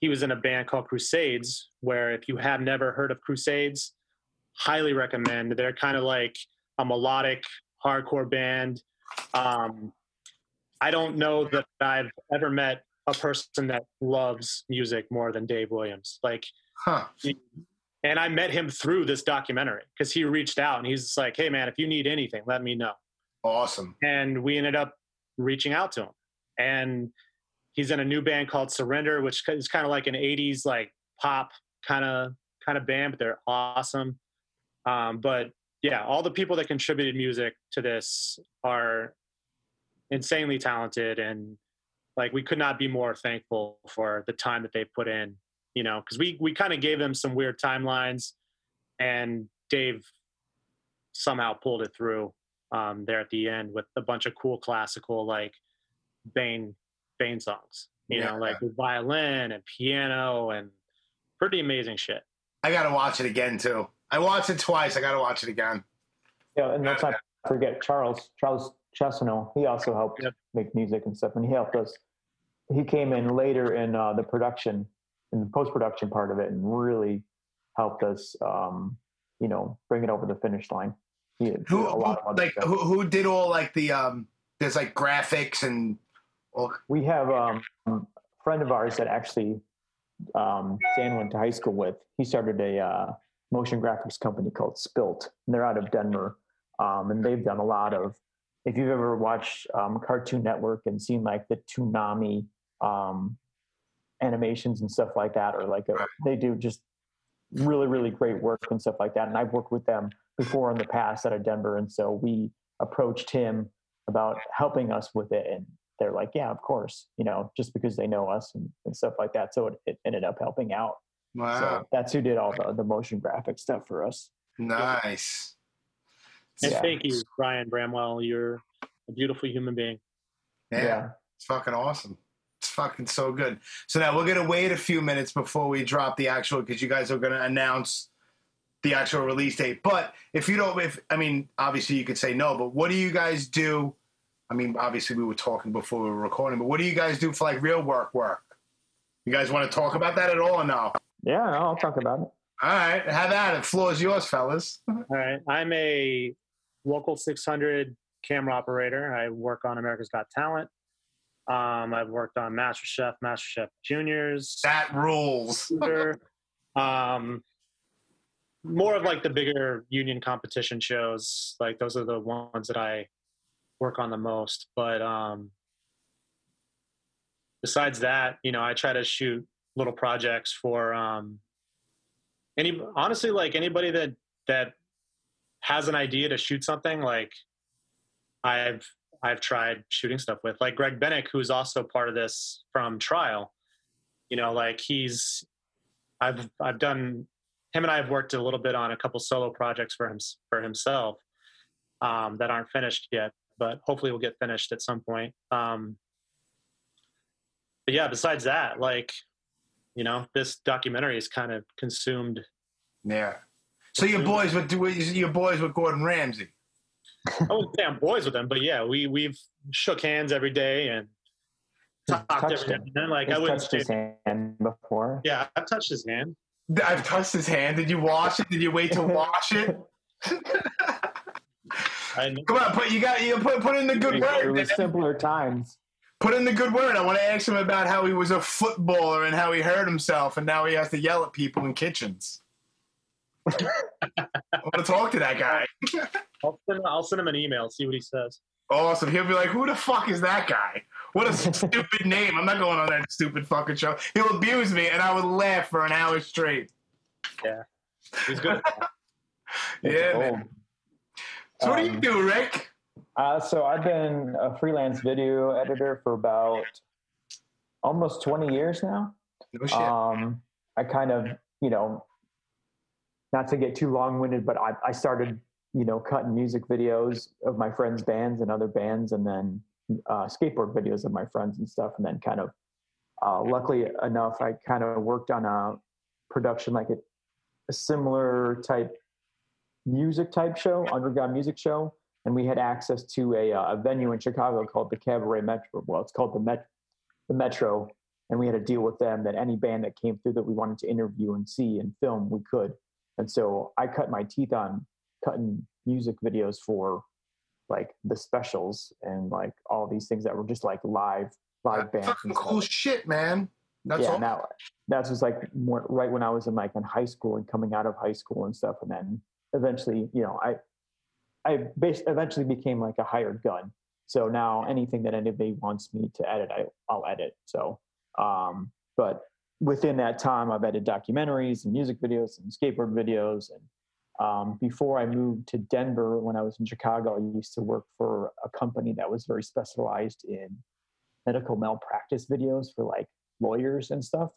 he was in a band called Crusades. Where if you have never heard of Crusades, highly recommend. They're kind of like a melodic hardcore band. Um, I don't know that I've ever met a person that loves music more than Dave Williams. Like, Huh. and I met him through this documentary because he reached out and he's like, "Hey, man, if you need anything, let me know." Awesome. And we ended up reaching out to him, and he's in a new band called Surrender, which is kind of like an '80s like pop kind of kind of band, but they're awesome. Um, but yeah, all the people that contributed music to this are insanely talented and like we could not be more thankful for the time that they put in you know because we we kind of gave them some weird timelines and dave somehow pulled it through um, there at the end with a bunch of cool classical like bane bane songs you know like with violin and piano and pretty amazing shit I got to watch it again, too. I watched it twice. I got to watch it again. yeah, and let's not forget Charles Charles Chesano. He also helped Yep. make music and stuff, and he helped us. He came in later in uh, the production, in the post production part of it, and really helped us. Um, you know, bring it over the finish line. He did Who, a lot of who other like, stuff. who, who did all like the, um, there's like graphics and all, we have um, a friend of ours that actually um, Dan went to high school with. He started a uh, motion graphics company called Spilt, and they're out of Denver. Um, and they've done a lot of. If you've ever watched um, Cartoon Network and seen like the Toonami um, animations and stuff like that, or like a, they do just really really great work and stuff like that. And I've worked with them before in the past out of Denver, and so we approached him about helping us with it and they're like, yeah, of course, you know, just because they know us and, and stuff like that. So it, it ended up helping out. Wow. So that's who did all the, the motion graphic stuff for us. Nice. and Yeah. thank you brian bramwell you're a beautiful human being Yeah, Yeah. It's fucking awesome. It's fucking so good. So now we're gonna wait a few minutes before we drop the actual because you guys are gonna announce the actual release date. But if you don't, if I mean, obviously you could say no. But what do you guys do? I mean, obviously we were talking before we were recording, but what do you guys do for like real work? Work? You guys want to talk about that at all or no? Yeah, no, I'll talk about it. All right, have at it. Floor is yours, fellas. All right. I'm a local 600 camera operator. I work on America's Got Talent. Um, I've worked on MasterChef, MasterChef Juniors, That rules. Shooter, um, more of like the bigger union competition shows. Like those are the ones that I work on the most. But um, besides that, you know, I try to shoot little projects for um, any. Honestly, like anybody that that has an idea to shoot something, like I've I've tried shooting stuff with, like Greg Bennick, who's also part of this from Trial. You know, like he's I've I've done him and I have worked a little bit on a couple solo projects for him for himself um, that aren't finished yet, but hopefully we'll get finished at some point. Um, but yeah, besides that, like you know, this documentary is kind of consumed. Yeah. So your boys with your boys with Gordon Ramsay. I wouldn't say I'm boys with him, but yeah, we we've shook hands every day and talked touched every him. And like He's I wouldn't touched say, his hand before. yeah, I've touched his hand. I've touched his hand. Did you wash it? Did you wait to wash it? I, Come on, put you got you put put in the good It word. was simpler times. Put in the good word. I want to ask him about how he was a footballer and how he hurt himself, and now he has to yell at people in kitchens. I want to talk to that guy. I'll send, I'll send him an email, see what he says. Awesome. He'll be like, "Who the fuck is that guy? What a stupid name! I'm not going on that stupid fucking show." He'll abuse me, and I would laugh for an hour straight. Yeah. He's good. Yeah, man. So what do you Um, do, Rick? Uh, so I've been a freelance video editor for about almost 20 years now. No shit. Um, I kind of, you know, not to get too long-winded, but I, I started, you know, cutting music videos of my friends' bands and other bands, and then uh, skateboard videos of my friends and stuff, and then kind of, uh, luckily enough, I kind of worked on a production like a, a similar type music type show, underground music show, and we had access to a, uh, a venue in Chicago called the Cabaret Metro. Well, it's called the Met, the Metro, and we had a deal with them that any band that came through that we wanted to interview and see and film, we could. And so I cut my teeth on cutting music videos for like the specials and like all these things that were just like live live bands. Fucking cool shit, man. That's yeah, all. that was like more, right when I was in like in high school and coming out of high school and stuff, and then eventually, you know, I I eventually became like a hired gun. So now anything that anybody wants me to edit, I I'll edit. So, um, but within that time, I've edited documentaries and music videos and skateboard videos. And um, before I moved to Denver, when I was in Chicago, I used to work for a company that was very specialized in medical malpractice videos for like lawyers and stuff.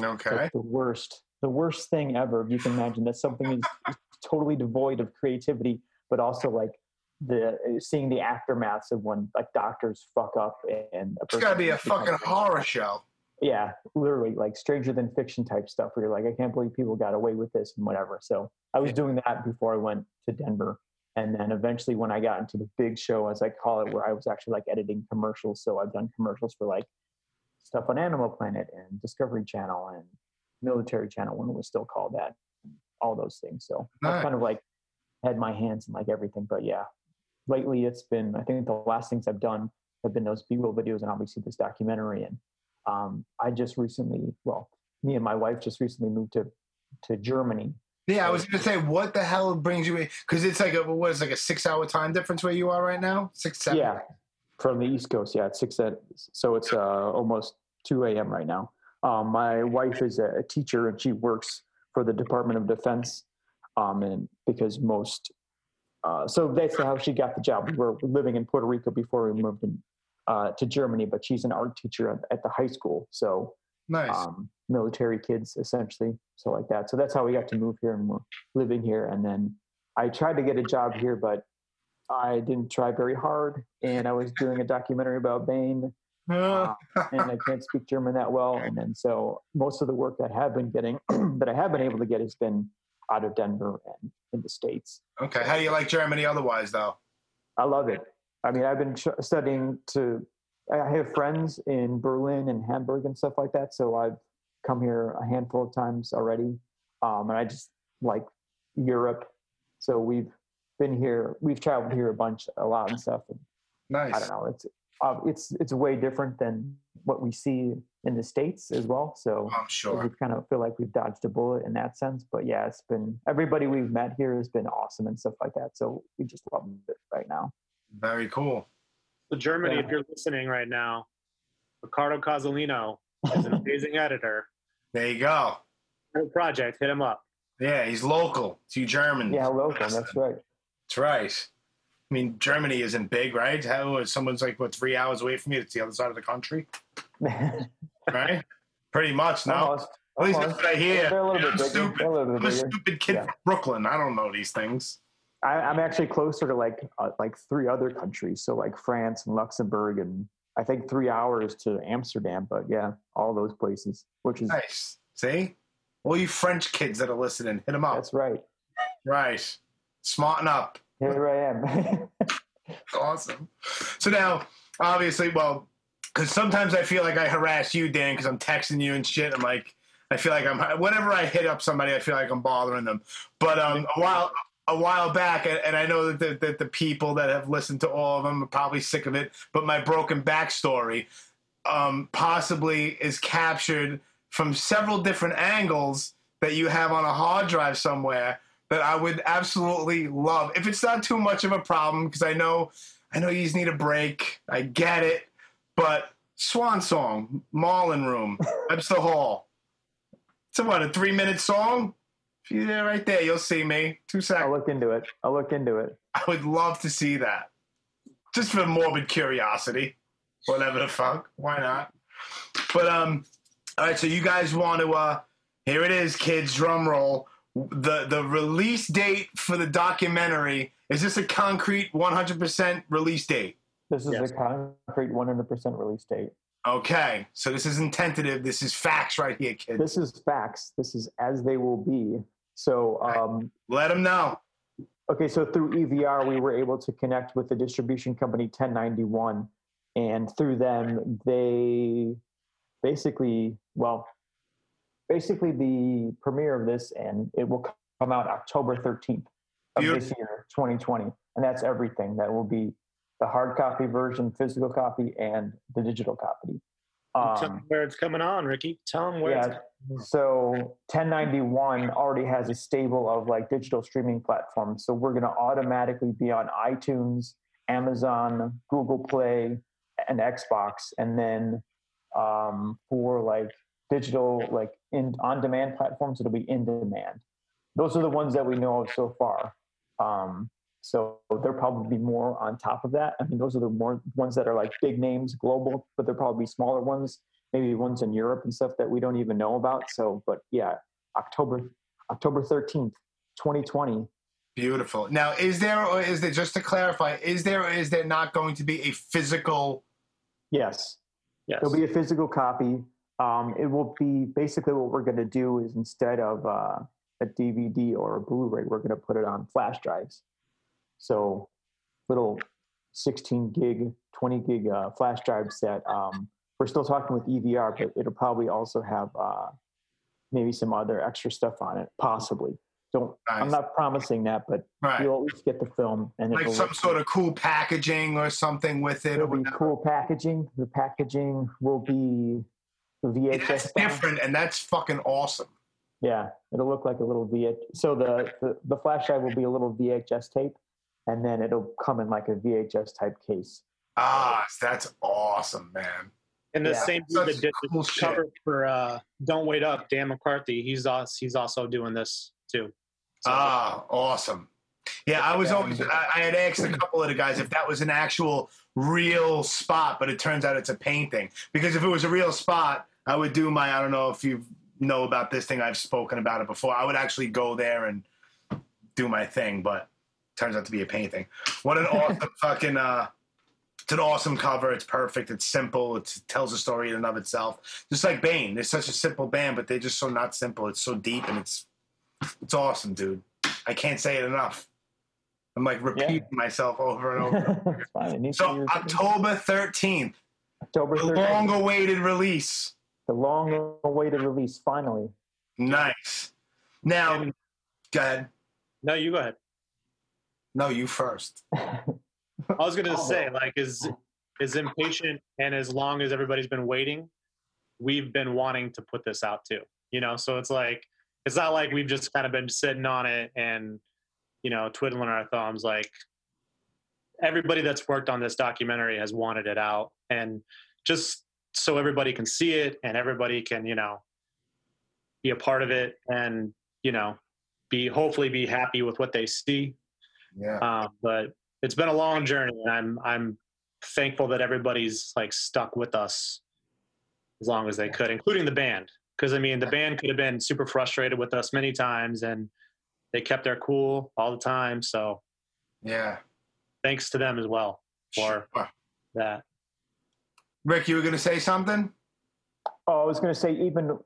Okay. Like the worst, the worst thing ever. If you can imagine that something is totally devoid of creativity, but also like the uh, seeing the aftermaths of when like doctors fuck up and a It's got to be a fucking horror show. yeah, literally like stranger than fiction type stuff where you're like, I can't believe people got away with this and whatever. So I was doing that before I went to Denver. And then eventually when I got into the big show, as I call it, where I was actually like editing commercials. So I've done commercials for like stuff on Animal Planet and Discovery Channel and Military Channel when it was still called that, all those things. So Nice. I've kind of like had my hands in like everything. But yeah, lately it's been, I think the last things I've done have been those Be Well videos and obviously this documentary. And um, I just recently, well, me and my wife just recently moved to to Germany. Yeah, I was gonna say, what the hell brings you in? Because it's like a what is like a six-hour time difference where you are right now, six, seven. Yeah, from the East Coast. Yeah, it's six. At, so it's uh, almost two a.m. right now. Um, my wife is a teacher and she works for the Department of Defense. Um, and because most, uh, so that's how she got the job. We were living in Puerto Rico before we moved in, uh, to Germany, but she's an art teacher at, at the high school. So Nice. um, military kids essentially so like that so that's how we got to move here and we're living here and then i tried to get a job here but i didn't try very hard and i was doing a documentary about bane uh, and I can't speak German that well. And then so most of the work that I have been getting, that I have been able to get, has been out of Denver and in the states. okay. How do you like Germany otherwise, though? I love it. I mean, I've been studying to. I have friends in Berlin and Hamburg and stuff like that, so I've come here a handful of times already, um, and I just like Europe. So we've been here. We've traveled here a bunch, a lot and stuff. And Nice. I don't know. It's uh, it's it's way different than what we see in the states as well. So oh, I'm sure. we kind of feel like we've dodged a bullet in that sense. But yeah, it's been everybody we've met here has been awesome and stuff like that. So we just love it right now. Very cool. So Germany, Yeah. if you're listening right now, Ricardo Cozzolino is an amazing editor. There you go. Project, hit him up. Yeah, he's local. To German. Yeah, local. That's right. That's right. I mean, Germany isn't big, right? How someone's like what three hours away from you? It's the other side of the country, right? Pretty much. No, Almost. at least that's what I hear. They're a little I'm bit bigger. stupid. A little I'm bit a bigger. stupid kid Yeah. from Brooklyn. I don't know these things. I, I'm actually closer to like uh, like three other countries, so like France and Luxembourg, and I think three hours to Amsterdam. But yeah, all those places, which is Nice. See, all you French kids that are listening, hit them up. that's right. Right. Smarten up. Here I am. awesome. So now, obviously, well, because sometimes I feel like I harass you, Dan, because I'm texting you and shit. I'm like, I feel like I'm whenever I hit up somebody, I feel like I'm bothering them. But um, a while a while back, and, I know that the, that the people that have listened to all of them are probably sick of it. But my broken back story um, possibly is captured from several different angles that you have on a hard drive somewhere that I would absolutely love. If it's not too much of a problem, because I know I know you just need a break. I get it. But Swan Song, Marlin Room, Webster Hall. It's about a three minute song? If you're there right there, you'll see me. Two seconds. I'll look into it. I'll look into it. I would love to see that. Just for morbid curiosity. Whatever the fuck. Why not? But um all right, so you guys want to uh here it is, kids, drum roll. The the release date for the documentary, is this a concrete 100% release date? This is Yes. a concrete 100% release date. Okay, so this isn't tentative. This is facts right here, kids. This is facts. This is as they will be. So, um, Let them know. okay, so through EVR, we were able to connect with the distribution company 1091. And through them, they basically, well, basically the premiere of this, and it will come out October 13th of this year, 2020. And that's everything. That will be the hard copy version, physical copy, and the digital copy. Tell Um, them where it's coming on, Ricky. Tell them where it's yeah. So 1091 already has a stable of like digital streaming platforms. So we're going to automatically be on iTunes, Amazon, Google Play, and Xbox. And then um, for like digital, like in on demand platforms, it'll be in demand. Those are the ones that we know of so far. Um, so they're probably more on top of that. I mean, those are the more ones that are like big names, global, but they're probably smaller ones maybe ones in Europe and stuff that we don't even know about. So, but yeah, October October thirteenth, twenty twenty. Beautiful. Now, is there or is there just to clarify, is there or is there not going to be a physical Yes, yes. there'll be a physical copy. Um, it will be basically what we're going to do is instead of uh, a DVD or a Blu-ray, we're going to put it on flash drives. So, little sixteen gig, twenty gig uh, flash drives that um, we're still talking with EVR, but it'll probably also have uh, maybe some other extra stuff on it, possibly. Don't. I'm not promising that, but right? you'll at least get the film and like some sort of cool packaging or something with it. It'll be whatever. cool packaging. The packaging will be VHS. That's different, and that's fucking awesome. Yeah, it'll look like a little VH. So the, the the flash drive will be a little VHS tape, and then it'll come in like a VHS type case. Ah, that's awesome, man. and the yeah. same dude Such that did cool the shit. cover for uh, "Don't Wait Up," Dan McCarthy. He's also he's also doing this too. So, Ah, awesome. Yeah, I was always. I, I had asked a couple of the guys if that was an actual real spot, but it turns out it's a painting. Because if it was a real spot, I would do my. I don't know if you know about this thing. I've spoken about it before. I would actually go there and do my thing, but turns out to be a painting. What an awesome fucking uh, It's an awesome cover. It's perfect. It's simple. It's, it tells a story in and of itself. Just like Bane, they're such a simple band, but they're just so not simple. It's so deep and it's it's awesome, dude. I can't say it enough. I'm like repeating myself over and over. it's fine. It needs to so October 13th, October the 13th, long-awaited release. the long-awaited release. Finally, Nice. Now, And- go ahead. No, you go ahead. No, you first. I was gonna Oh. say, like, is is impatient, and as long as everybody's been waiting, we've been wanting to put this out too. You know, so it's like it's not like we've just kind of been sitting on it and you know twiddling our thumbs. Like everybody that's worked on this documentary has wanted it out, and just so everybody can see it and everybody can you know be a part of it and you know be hopefully be happy with what they see Yeah. um, but it's been a long journey and i'm i'm thankful that everybody's like stuck with us as long as they could including the band because i mean the band could have been super frustrated with us many times and they kept their cool all the time so Yeah. thanks to them as well for Sure. that Rick, you were going to say something? Oh, I was going to say, even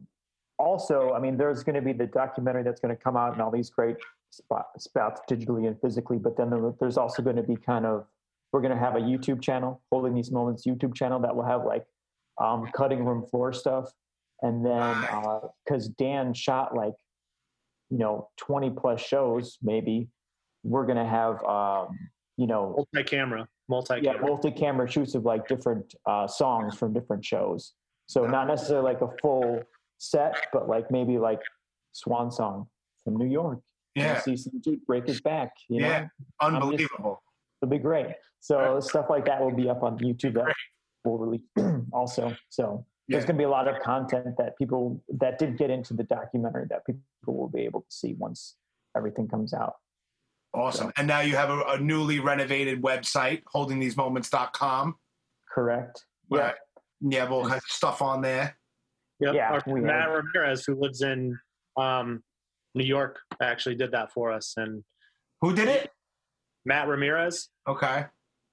also, I mean, there's going to be the documentary that's going to come out and all these great spot, spots digitally and physically, but then there- there's also going to be kind of, we're going to have a YouTube channel, Holding These Moments YouTube channel that will have like um, cutting room floor stuff. And then, because Dan shot like, you know, 20 plus shows, maybe, we're going to have, um, you know, multi-camera multi-camera yeah, multi-camera shoots of like different uh, songs from different shows. So not necessarily like a full set, but like maybe like Swan Song from New York. Yeah. see some dude break his back. You Yeah. know, Unbelievable. it'll be great. So stuff like that will be up on YouTube. That will release also. So there's going to be a lot of content that people that did get into the documentary that people will be able to see once everything comes out. Awesome. And now you have a, a newly renovated website, holdingthesemoments.com. Correct. Right. You have all kinds of stuff on there. Yep. Yeah, Matt Ramirez, who lives in um, New York, actually did that for us. And Who did it? Matt Ramirez, Okay.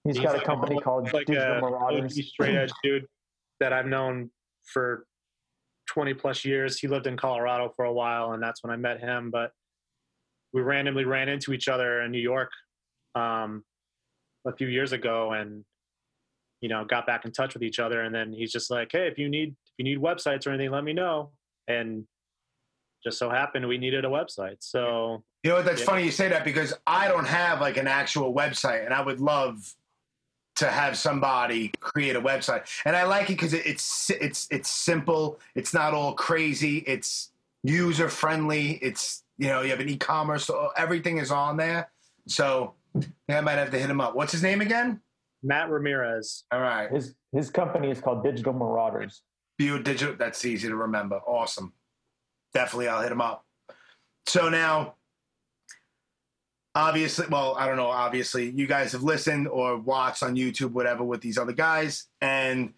He's He's got a company a- called like Digital a Marauders. Straight edge dude that I've known for 20 plus years. He lived in Colorado for a while, and that's when I met him. But we randomly ran into each other in New York um, a few years ago, and you know, got back in touch with each other. And then he's just like, "Hey, if you need if you need websites or anything, let me know." And just so happened we needed a website, so You know what? That's Yeah. funny you say that because I don't have like an actual website, and I would love to have somebody create a website. And I like it because it, it's it's it's simple. It's not all crazy. It's user friendly. It's you know you have an e-commerce, so everything is on there. So yeah, I might have to hit him up. What's his name again? Matt Ramirez. All right, His his company is called Digital Marauders. View Digital. That's easy to remember. Awesome. Definitely, I'll hit him up. So now, obviously, well, I don't know. Obviously, you guys have listened or watched on YouTube, whatever, with these other guys, and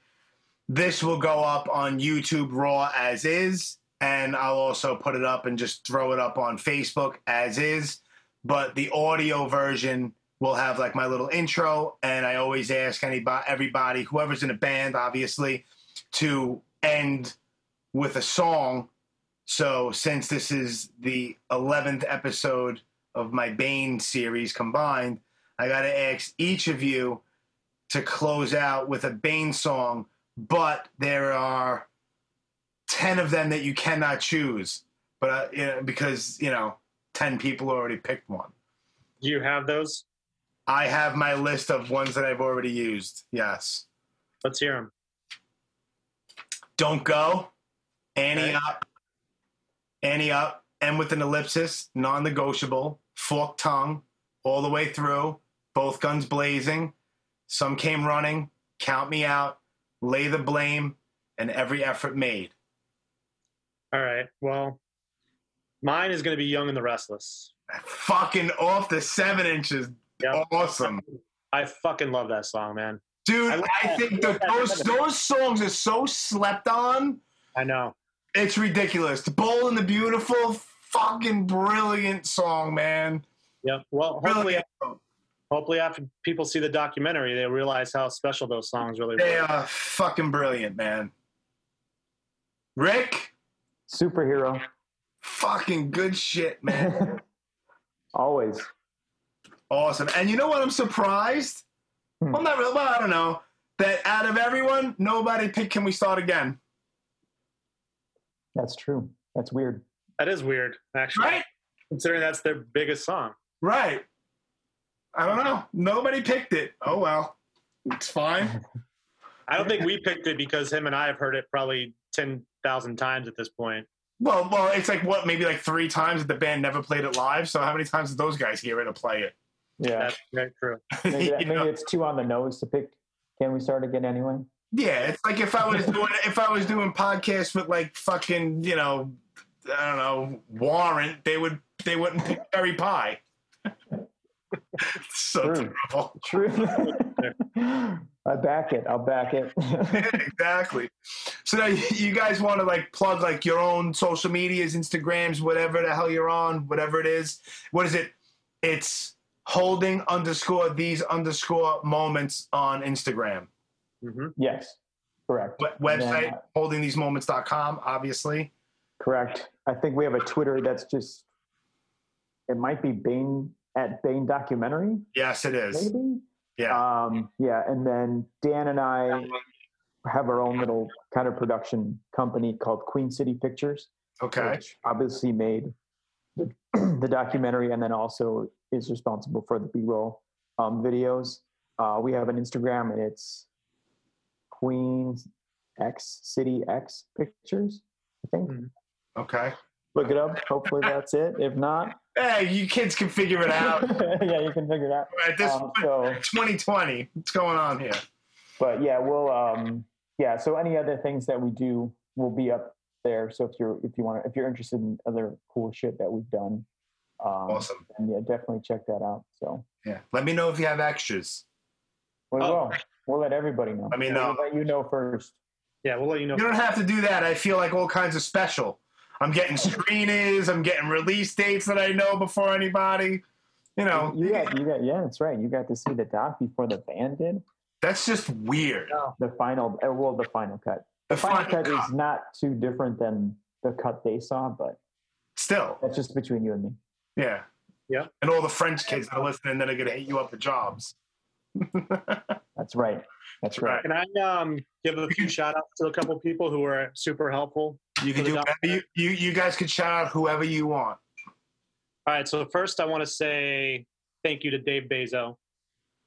this will go up on YouTube Raw as is, and I'll also put it up and just throw it up on Facebook as is. But the audio version will have like my little intro, and I always ask anybody, everybody, whoever's in a band, obviously, to end with a song. So, since this is the 11th episode of my Bane series combined, I got to ask each of you to close out with a Bane song, but there are 10 of them that you cannot choose. But uh, you know, because, you know, 10 people already picked one. Do you have those? I have my list of ones that I've already used. Yes. Let's hear them. Don't go. Annie Okay. up. Annie up. And with an ellipsis, non negotiable. Forked tongue. All the way through. Both guns blazing. Some came running. Count me out. Lay the blame. And every effort made. All right. Well, mine is going to be Young and the Restless. Fucking off the seven inches. Yep. Awesome. I fucking love that song, man. Dude, I I think I love that that. those, those songs are so slept on. I know. It's ridiculous. The Bold and the Beautiful, fucking brilliant song, man. Yep. Well, hopefully, Brilliant. hopefully after people see the documentary, they realize how special those songs really are. They were. are fucking brilliant, man. Rick, Superhero. fucking good shit, man. Always. awesome. And you know what? I'm surprised. Hmm. Well, not really. Well, I don't know. That out of everyone, nobody picked "Can We Start Again"? That's true. That's weird. That is weird, actually, Right? considering that's their biggest song. Right. I don't know. Nobody picked it. Oh well, it's fine. I don't think we picked it because him and I have heard it probably ten thousand times at this point. Well, well, it's like what, maybe like three times that the band never played it live. So how many times did those guys get it or play it? Yeah. That's very true. Maybe, that, maybe it's too on the nose to pick. Can we start again anyway? Yeah, it's like if I was doing if I was doing podcasts with like fucking you know I don't know Warrant, they would they wouldn't pick Cherry Pie. so True. terrible. True. I back it. I'll back it. exactly. So now you- you guys want to like plug like your own social medias, Instagrams, whatever the hell you're on, whatever it is. What is it? It's holding underscore these underscore moments on Instagram. Hmm yes. Correct. What website? Yeah. Holdingthesemoments.com, obviously. Correct. I think we have a Twitter that's just. It might be Bane at Bane Documentary, Yes, it is. maybe. Yeah. Um, yeah, and then Dan and I have our own little kind of production company called Queen City Pictures, Okay. which obviously made the, the documentary and then also is responsible for the Be Well um, videos. Uh, we have an Instagram and it's Queen X City X Pictures. I think. Hmm. Okay. Look it up. Hopefully that's it. If not, Hey, you kids can figure it out. yeah, you can figure it out. At this Um, point, so 2020, what's going on here? but yeah, we'll um yeah. So any other things that we do will be up there. So if you're if you want to if you're interested in other cool shit that we've done, um, Awesome. and yeah, definitely check that out. So Yeah. Let me know if you have extras. We Oh. will. We'll let everybody know. I mean, Yeah, know. We'll let you know first. Yeah, we'll let you know. You don't have to do that. I feel like all kinds of special. I'm getting screeners. I'm getting release dates that I know before anybody. You know, you got you got yeah, that's right. You got to see the doc before the band did that's just weird. the final. uh, Well, the final cut. The The final final cut cut. is not too different than the cut they saw, but Still, that's just between you and me. yeah. Yeah. And all the French kids that are listening that are going to hit you up for jobs. That's right. That's right. Can I um, give a few shout outs to a couple people who were super helpful? You can do whatever you, you, you guys can shout out whoever you want. All right, so first I want to say thank you to Dave Bezo.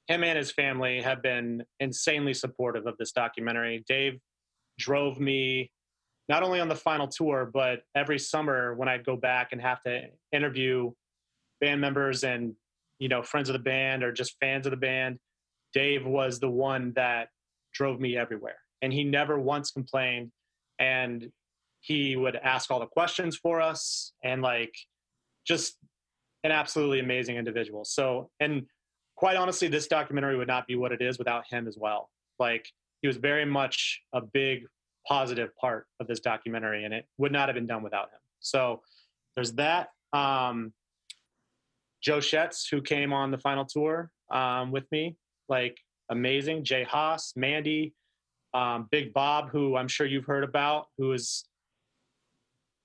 Him and his family have been insanely supportive of this documentary. Dave drove me not only on the final tour, but every summer when I'd go back and have to interview band members and you know friends of the band or just fans of the band, Dave was the one that drove me everywhere, and he never once complained. And he would ask all the questions for us, and like just an absolutely amazing individual. So, and quite honestly, this documentary would not be what it is without him as well. Like, he was very much a big positive part of this documentary, and it would not have been done without him. So, there's that. Um, Joe Schetz, who came on the final tour um, with me, like amazing. Jay Haas, Mandy, um, Big Bob, who I'm sure you've heard about, who is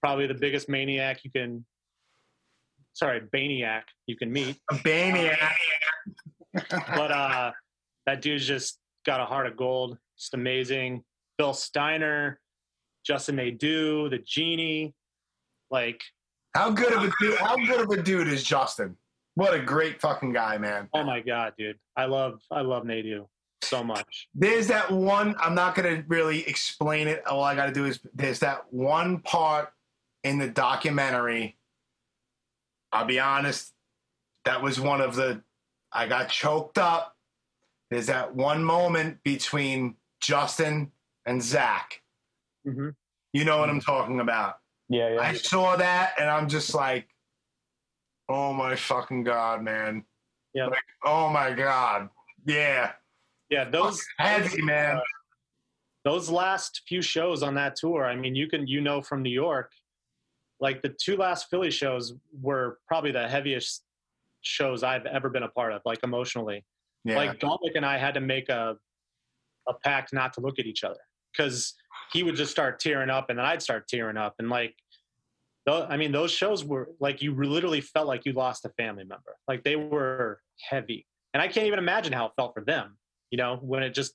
probably the biggest maniac you can sorry baniac you can meet A maniac. but uh that dude's just got a heart of gold just amazing bill steiner justin Nadeau, the genie like How good of a dude? How good of a dude is Justin? What a great fucking guy, man. oh my god dude i love i love Nadeau so much There's that one. I'm not gonna really explain it. All I got to do is there's that one part in the documentary. I'll be honest. That was one of the. I got choked up. There's that one moment between Justin and Zach. hmm You know what I'm talking about. Yeah, yeah. I saw that and I'm just like, oh my fucking god, man. Yeah. Like, oh my god. Yeah. yeah those Heavy, man. Uh, those last few shows on that tour i mean you can you know from new york like the two last philly shows were probably the heaviest shows I've ever been a part of, like emotionally. Yeah. Like Dominic and I had to make a a pact not to look at each other because he would just start tearing up, and then I'd start tearing up, and like, I mean, those shows were like you literally felt like you lost a family member. Like they were heavy, and I can't even imagine how it felt for them. You know, when it just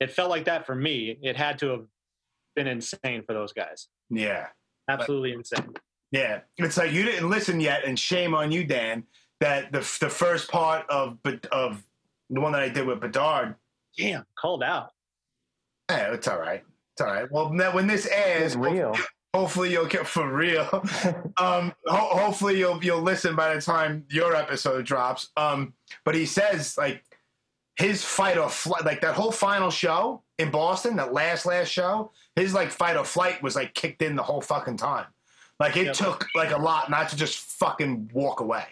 it felt like that for me. It had to have been insane for those guys. yeah. Absolutely insane. Yeah, it's like you didn't listen yet, and shame on you, Dan. That the the first part of Bed- of the one that I did with Bedard. Damn, called out. Yeah, it's all right. It's all right. Well, when this airs, real. Hopefully you'll get for real. um, ho- hopefully you'll you'll listen by the time your episode drops. Um, but he says like his fight or flight, like that whole final show in Boston, that last last show, his like fight or flight was like kicked in the whole fucking time. Like it Yep. took like a lot not to just fucking walk away.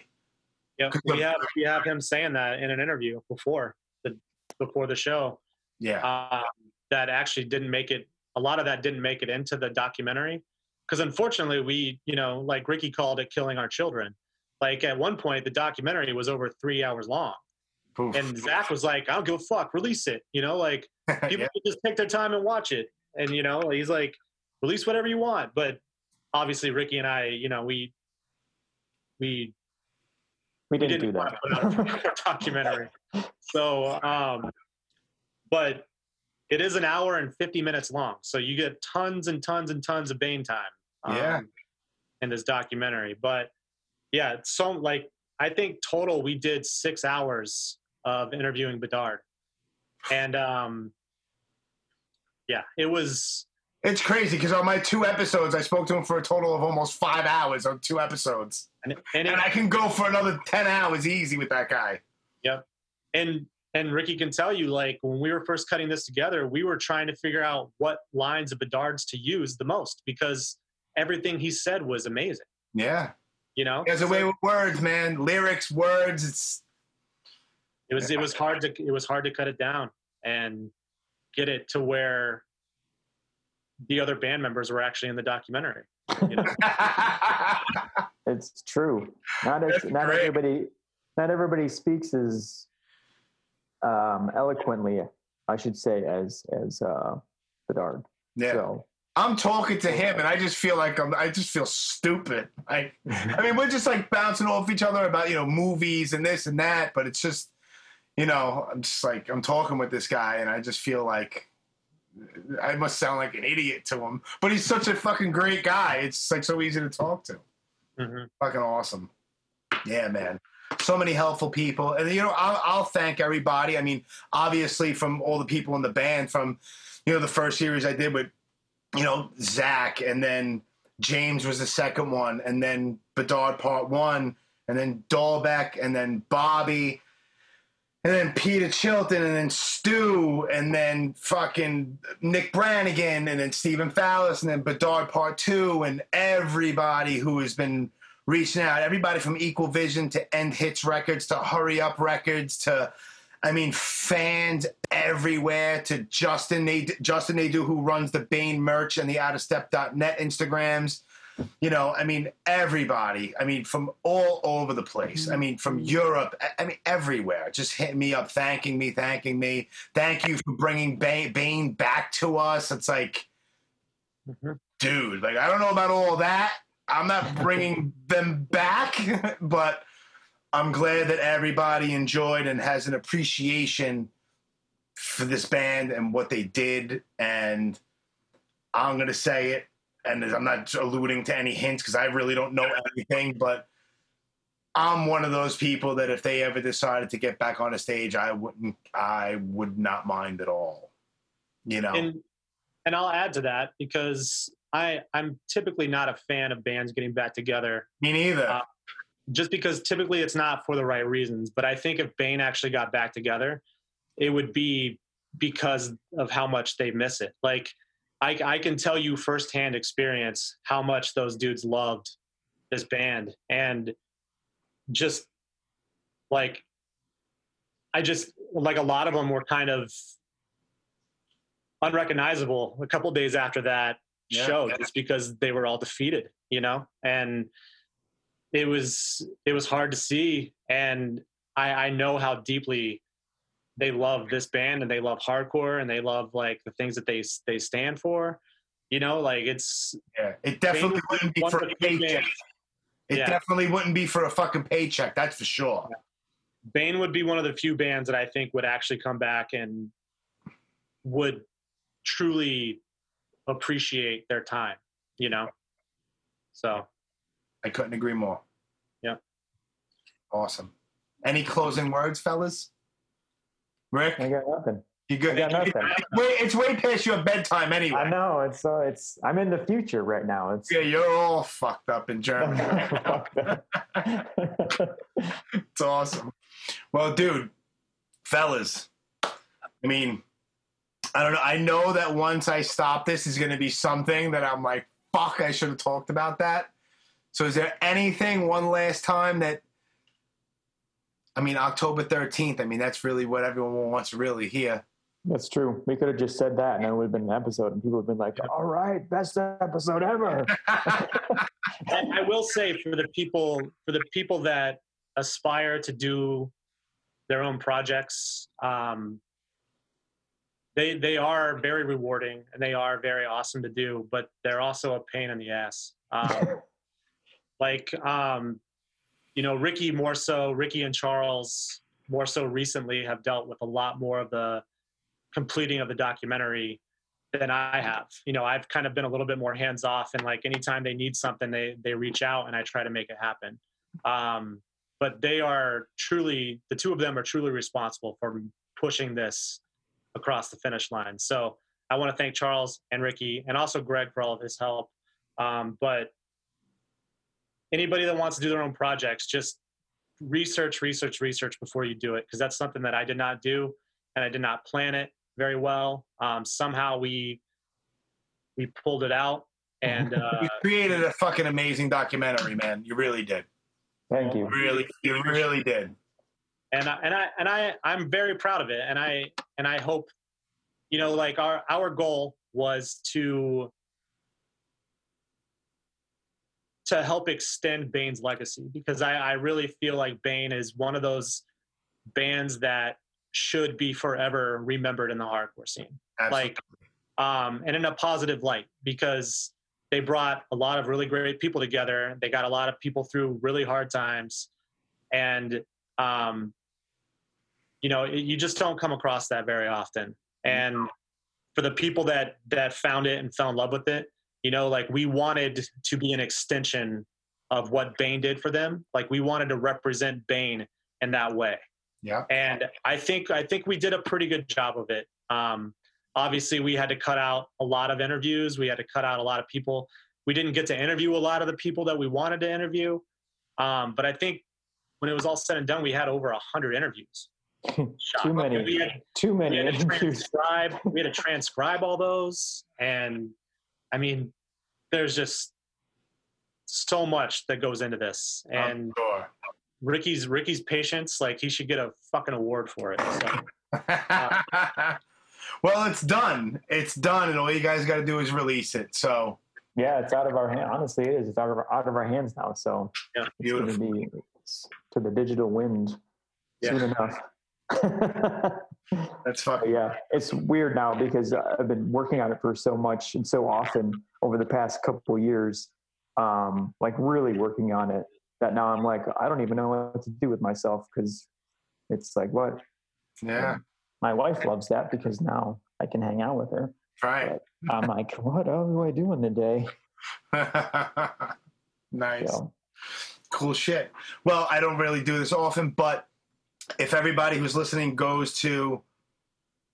Yeah, we have we have him saying that in an interview before the before the show. Yeah, um, that actually didn't make it a lot of that didn't make it into the documentary because unfortunately we you know like ricky called it killing our children like at one point the documentary was over three hours long Oof. and zach was like i don't give a fuck release it you know like people yeah. can just take their time and watch it and you know he's like release whatever you want but obviously ricky and i you know we we we we didn't do didn't want that. to put out a documentary. So, um, but it is an hour and 50 minutes long. So you get tons and tons and tons of Bane time. um, Yeah. In this documentary. But yeah, it's so like, I think total we did six hours of interviewing Bedard. And um, yeah, it was, It's crazy because on my two episodes, I spoke to him for a total of almost five hours on two episodes, and, and, it, and I can go for another ten hours easy with that guy. Yep. And and Ricky can tell you, like when we were first cutting this together, we were trying to figure out what lines of Bedard's to use the most because everything he said was amazing. Yeah, You know, he has a way with words, man. Lyrics, words. It's it was it was hard to it was hard to cut it down and get it to where the other band members were actually in the documentary. You know? It's true. Not as, not everybody not everybody speaks as um, eloquently, I should say, as as uh, Bedard. yeah. So I'm talking to him, and I just feel like I'm. I just feel stupid. Like, I mean, we're just like bouncing off each other about you know movies and this and that, but it's just, you know, I'm just like I'm talking with this guy, and I just feel like I must sound like an idiot to him. But he's such a fucking great guy. It's like so easy to talk to. Mhm. Fucking awesome. Yeah, man. So many helpful people, and you know, I'll, I'll thank everybody. I mean, obviously, from all the people in the band, from you know the first series I did with you know, Zach, and then James was the second one, and then Bedard part one, and then Dalbec, and then Bobby, and then Peter Chilton, and then Stu, and then fucking Nick Branigan, and then Stephen Fallis, and then Bedard part two, and everybody who has been reaching out, everybody from Equal Vision to End Hits Records to Hurry Up Records to I mean, fans everywhere to Justin, they, Justin Nadeau, who runs the Bane merch and the Out of outofstep.net Instagrams. You know, I mean, everybody. I mean, from all over the place. I mean, from Europe. I- mean, everywhere. Just hitting me up, thanking me, thanking me. Thank you for bringing Bane, back to us. It's like, Mhm. dude, like, I don't know about all that. I'm not bringing them back, but I'm glad that everybody enjoyed and has an appreciation for this band and what they did. And I'm going to say it, and I'm not alluding to any hints because I really don't know anything, but I'm one of those people that if they ever decided to get back on a stage, I wouldn't, I would not mind at all. You know? and and I'll add to that because I I'm typically not a fan of bands getting back together Me neither. Uh, just because typically it's not for the right reasons. But I think if Bane actually got back together, it would be because of how much they miss it. Like I, I can tell you firsthand experience how much those dudes loved this band and just like I just like a lot of them were kind of unrecognizable a couple days after that Yeah, show yeah. just because they were all defeated, you know? And it was it was hard to see, and I, I know how deeply they love this band and they love hardcore and they love like the things that they they stand for. You know, like it's Yeah, it definitely wouldn't be for a paycheck. It Yeah. definitely wouldn't be for a fucking paycheck. That's for sure. Bane would be one of the few bands that I think would actually come back and would truly appreciate their time, you know? So I couldn't agree more. Yeah. Awesome. Any closing words, fellas? Rick, I got nothing. you good? I got nothing. Wait, it's way past your bedtime anyway. I know it's uh, it's I'm in the future right now. It's Yeah, you're all fucked up in Germany. it's awesome. Well, dude, fellas, I mean, I don't know. I know that once I stop this is going to be something that I'm like, fuck, I should have talked about that. So, is there anything one last time that, I mean, October 13th, I mean, that's really what everyone wants to really hear. That's true. We could have just said that, and then it would have been an episode, and people would have been like, "All right, best episode ever." and I will say for the people for the people that aspire to do their own projects, um, they they are very rewarding and they are very awesome to do, but they're also a pain in the ass. Um, like um, you know, Ricky more so, Ricky and Charles more so recently have dealt with a lot more of the completing of the documentary than I have. You know, I've kind of been a little bit more hands off, and like anytime they need something, they they reach out, and I try to make it happen. Um, but they are truly the two of them are truly responsible for pushing this across the finish line. So I want to thank Charles and Ricky, and also Greg for all of his help. Um, but anybody that wants to do their own projects, just research, research, research before you do it, because that's something that I did not do, and I did not plan it very well. Um, somehow we we pulled it out, and uh, you created a fucking amazing documentary, man. You really did. Thank you. You really, you really did. and I, and I and I I'm very proud of it, and I and I hope, you know, like our our goal was to to help extend Bane's legacy because I, I really feel like Bane is one of those bands that should be forever remembered in the hardcore scene. Absolutely. like um, and in a positive light because they brought a lot of really great people together. They got a lot of people through really hard times, and um, you know you just don't come across that very often. And for the people that that found it and fell in love with it, you know, like we wanted to be an extension of what Bane did for them. Like we wanted to represent Bane in that way yeah. and I think I think we did a pretty good job of it. Um, obviously, we had to cut out a lot of interviews. We had to cut out a lot of people. We didn't get to interview a lot of the people that we wanted to interview. Um, but I think when it was all said and done, we had over a hundred interviews. Too many. We many. had, Too we many had to transcribe. We had to transcribe all those, and I mean, there's just so much that goes into this. And sure. Ricky's Ricky's patience, like he should get a fucking award for it. So. Uh, well, it's done. It's done, and all you guys got to do is release it. So Yeah, it's out of our hand. Honestly, it is. It's out of our, out of our hands now. So Yeah. it's going to beautiful. be it's to the digital wind Yeah. soon enough. That's But fucking. yeah, it's weird now because I've been working on it for so much and so often over the past couple of years, um, like really working on it. That now I'm like, I don't even know what to do with myself because it's like, what? Yeah. My wife loves that because now I can hang out with her. Right. I'm like, what else do I do in the day? nice. So, Cool shit. Well, I don't really do this often, but if everybody who's listening goes to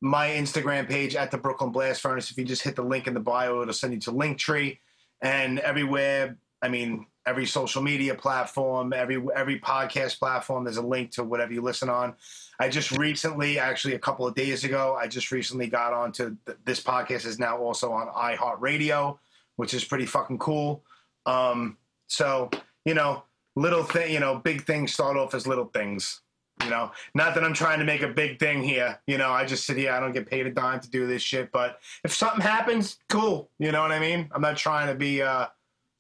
my Instagram page at the Brooklyn Blast Furnace, if you just hit the link in the bio, it'll send you to Linktree and everywhere. I mean, every social media platform, every every podcast platform, there's a link to whatever you listen on. I just recently, actually a couple of days ago, I just recently got onto th- this podcast is now also on iHeartRadio, which is pretty fucking cool. Um, so you know, little thing, you know, big things start off as little things. You know, not that I'm trying to make a big thing here. You know, I just sit here. I don't get paid a dime to do this shit. But if something happens, cool. You know what I mean? I'm not trying to be uh,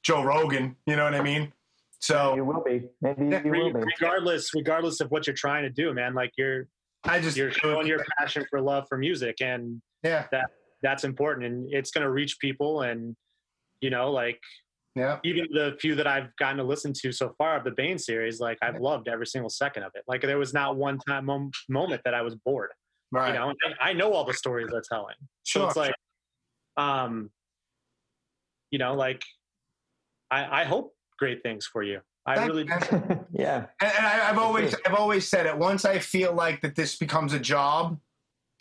Joe Rogan. You know what I mean? So you will be. Maybe Yeah, you will be. regardless, regardless of what you're trying to do, man, like you're I just you're showing your passion for love for music, and yeah that that's important, and it's going to reach people, and you know, like yeah even the few that I've gotten to listen to so far of the Bane series, like I've loved every single second of it. Like there was not one time mom- moment that I was bored. right You know, and I know all the stories they're telling. So sure it's like, um, you know, like I, I hope great things for you. I Thank really, you, yeah. And, and I, I've always. I've always said it. Once I feel like that this becomes a job,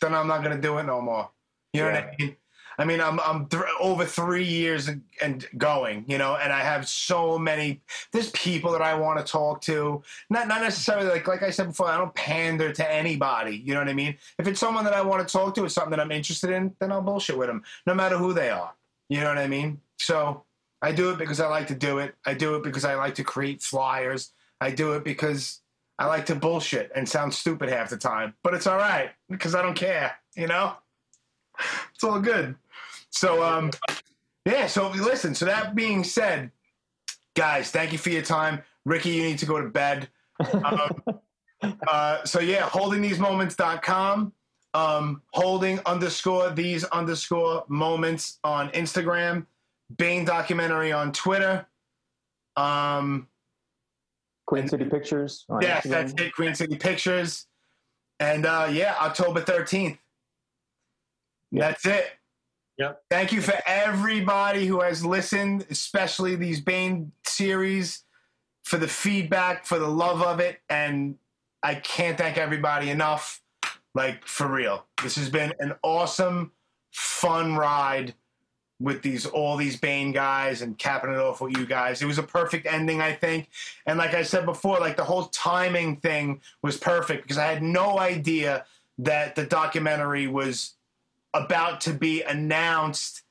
then I'm not going to do it no more. You know what I mean? I mean, I'm I'm th- over three years and, going, you know, and I have so many. There's people that I want to talk to. Not not necessarily like like I said before. I don't pander to anybody. You know what I mean? If it's someone that I want to talk to, it's something that I'm interested in, then I'll bullshit with them, no matter who they are. You know what I mean? So I do it because I like to do it. I do it because I like to create flyers. I do it because I like to bullshit and sound stupid half the time, but it's all right because I don't care. You know, it's all good. So, um, yeah. So listen. So that being said, guys, thank you for your time. Ricky, you need to go to bed. Um, uh, so yeah, holdingthesemoments.com. Um, holding underscore these underscore moments on Instagram. Bane documentary on Twitter. Um, Queen City Pictures. on Yes, Instagram. that's it. Queen City Pictures. And uh, yeah, October 13th. Yeah. That's it. Yep. Thank you for everybody who has listened, especially these Bane series, for the feedback, for the love of it. And I can't thank everybody enough. Like, for real. This has been an awesome, fun ride with these all these Bane guys and capping it off with you guys. It was a perfect ending, I think. And like I said before, like the whole timing thing was perfect because I had no idea that the documentary was about to be announced,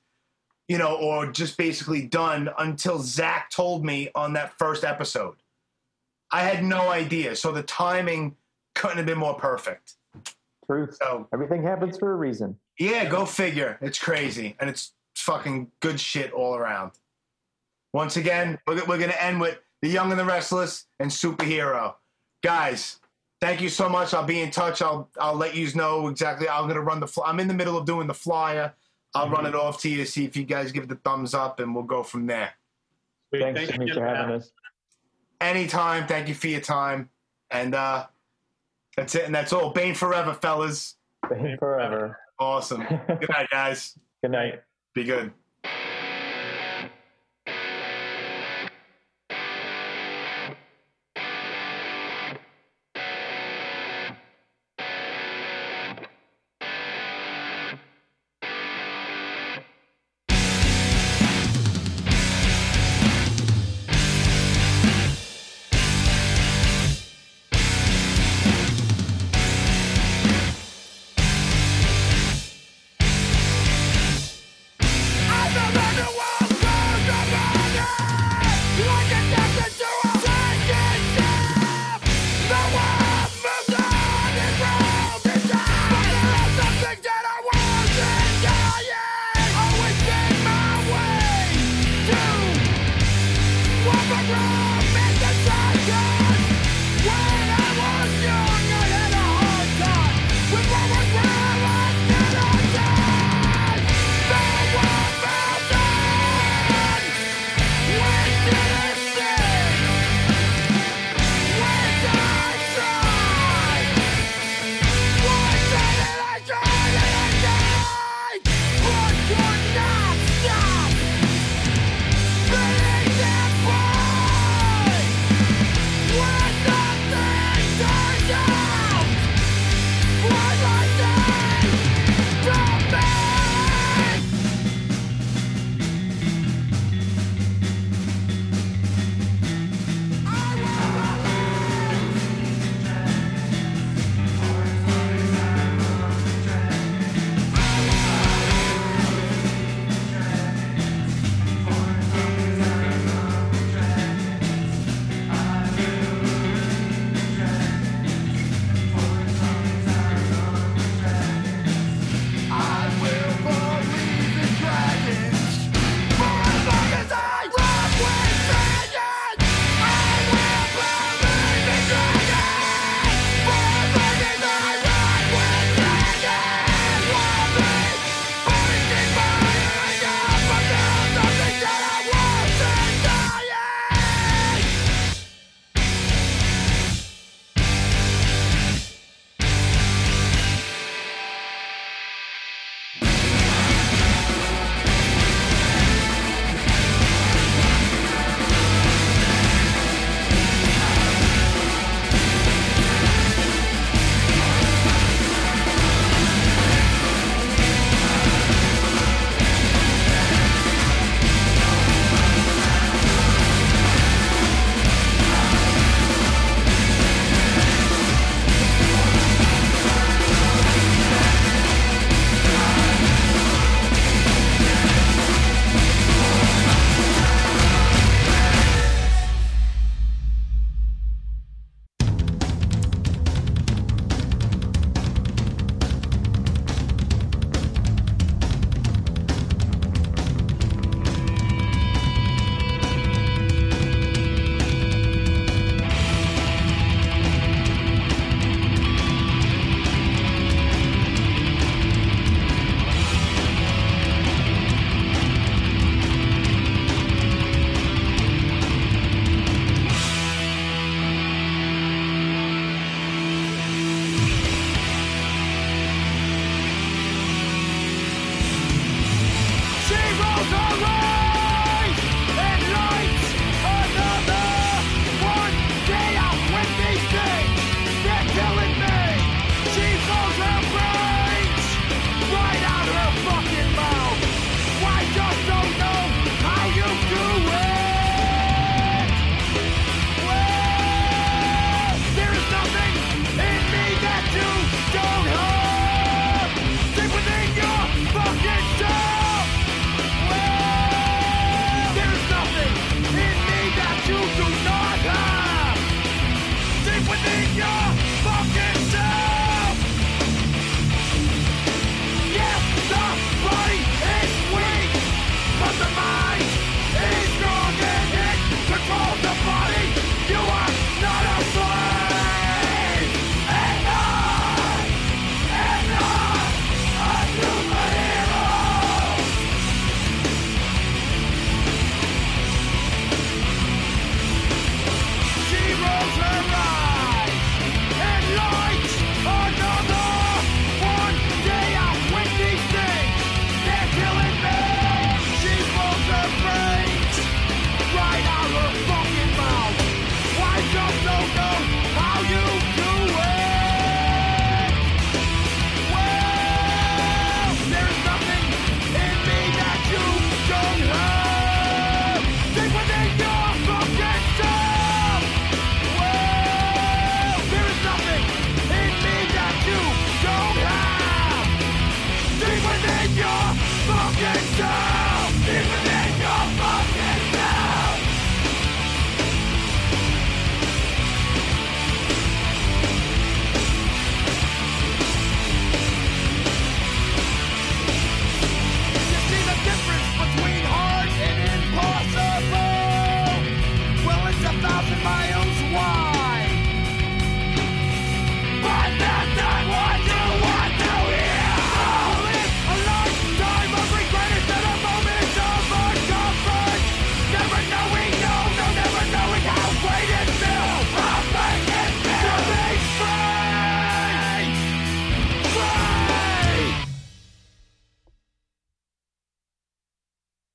you know, or just basically done until Zach told me on that first episode. I had no idea. So the timing couldn't have been more perfect. Truth. So Everything happens for a reason. yeah, go figure. It's crazy. And it's fucking good shit all around. Once again, we're, we're going to end with The Young and the Restless and Superhero. Guys, thank you so much. I'll be in touch. I'll I'll let you know exactly. I'm going to run the fly. I'm in the middle of doing the flyer. I'll run it off to you, see if you guys give it the thumbs up, and we'll go from there. Sweet. Thanks, Thank you Jimmy, again for having us. Anytime. Thank you for your time. And uh, that's it. And that's all. Bane forever, fellas. Bane forever. Awesome. Good night, guys. Good night. Be good.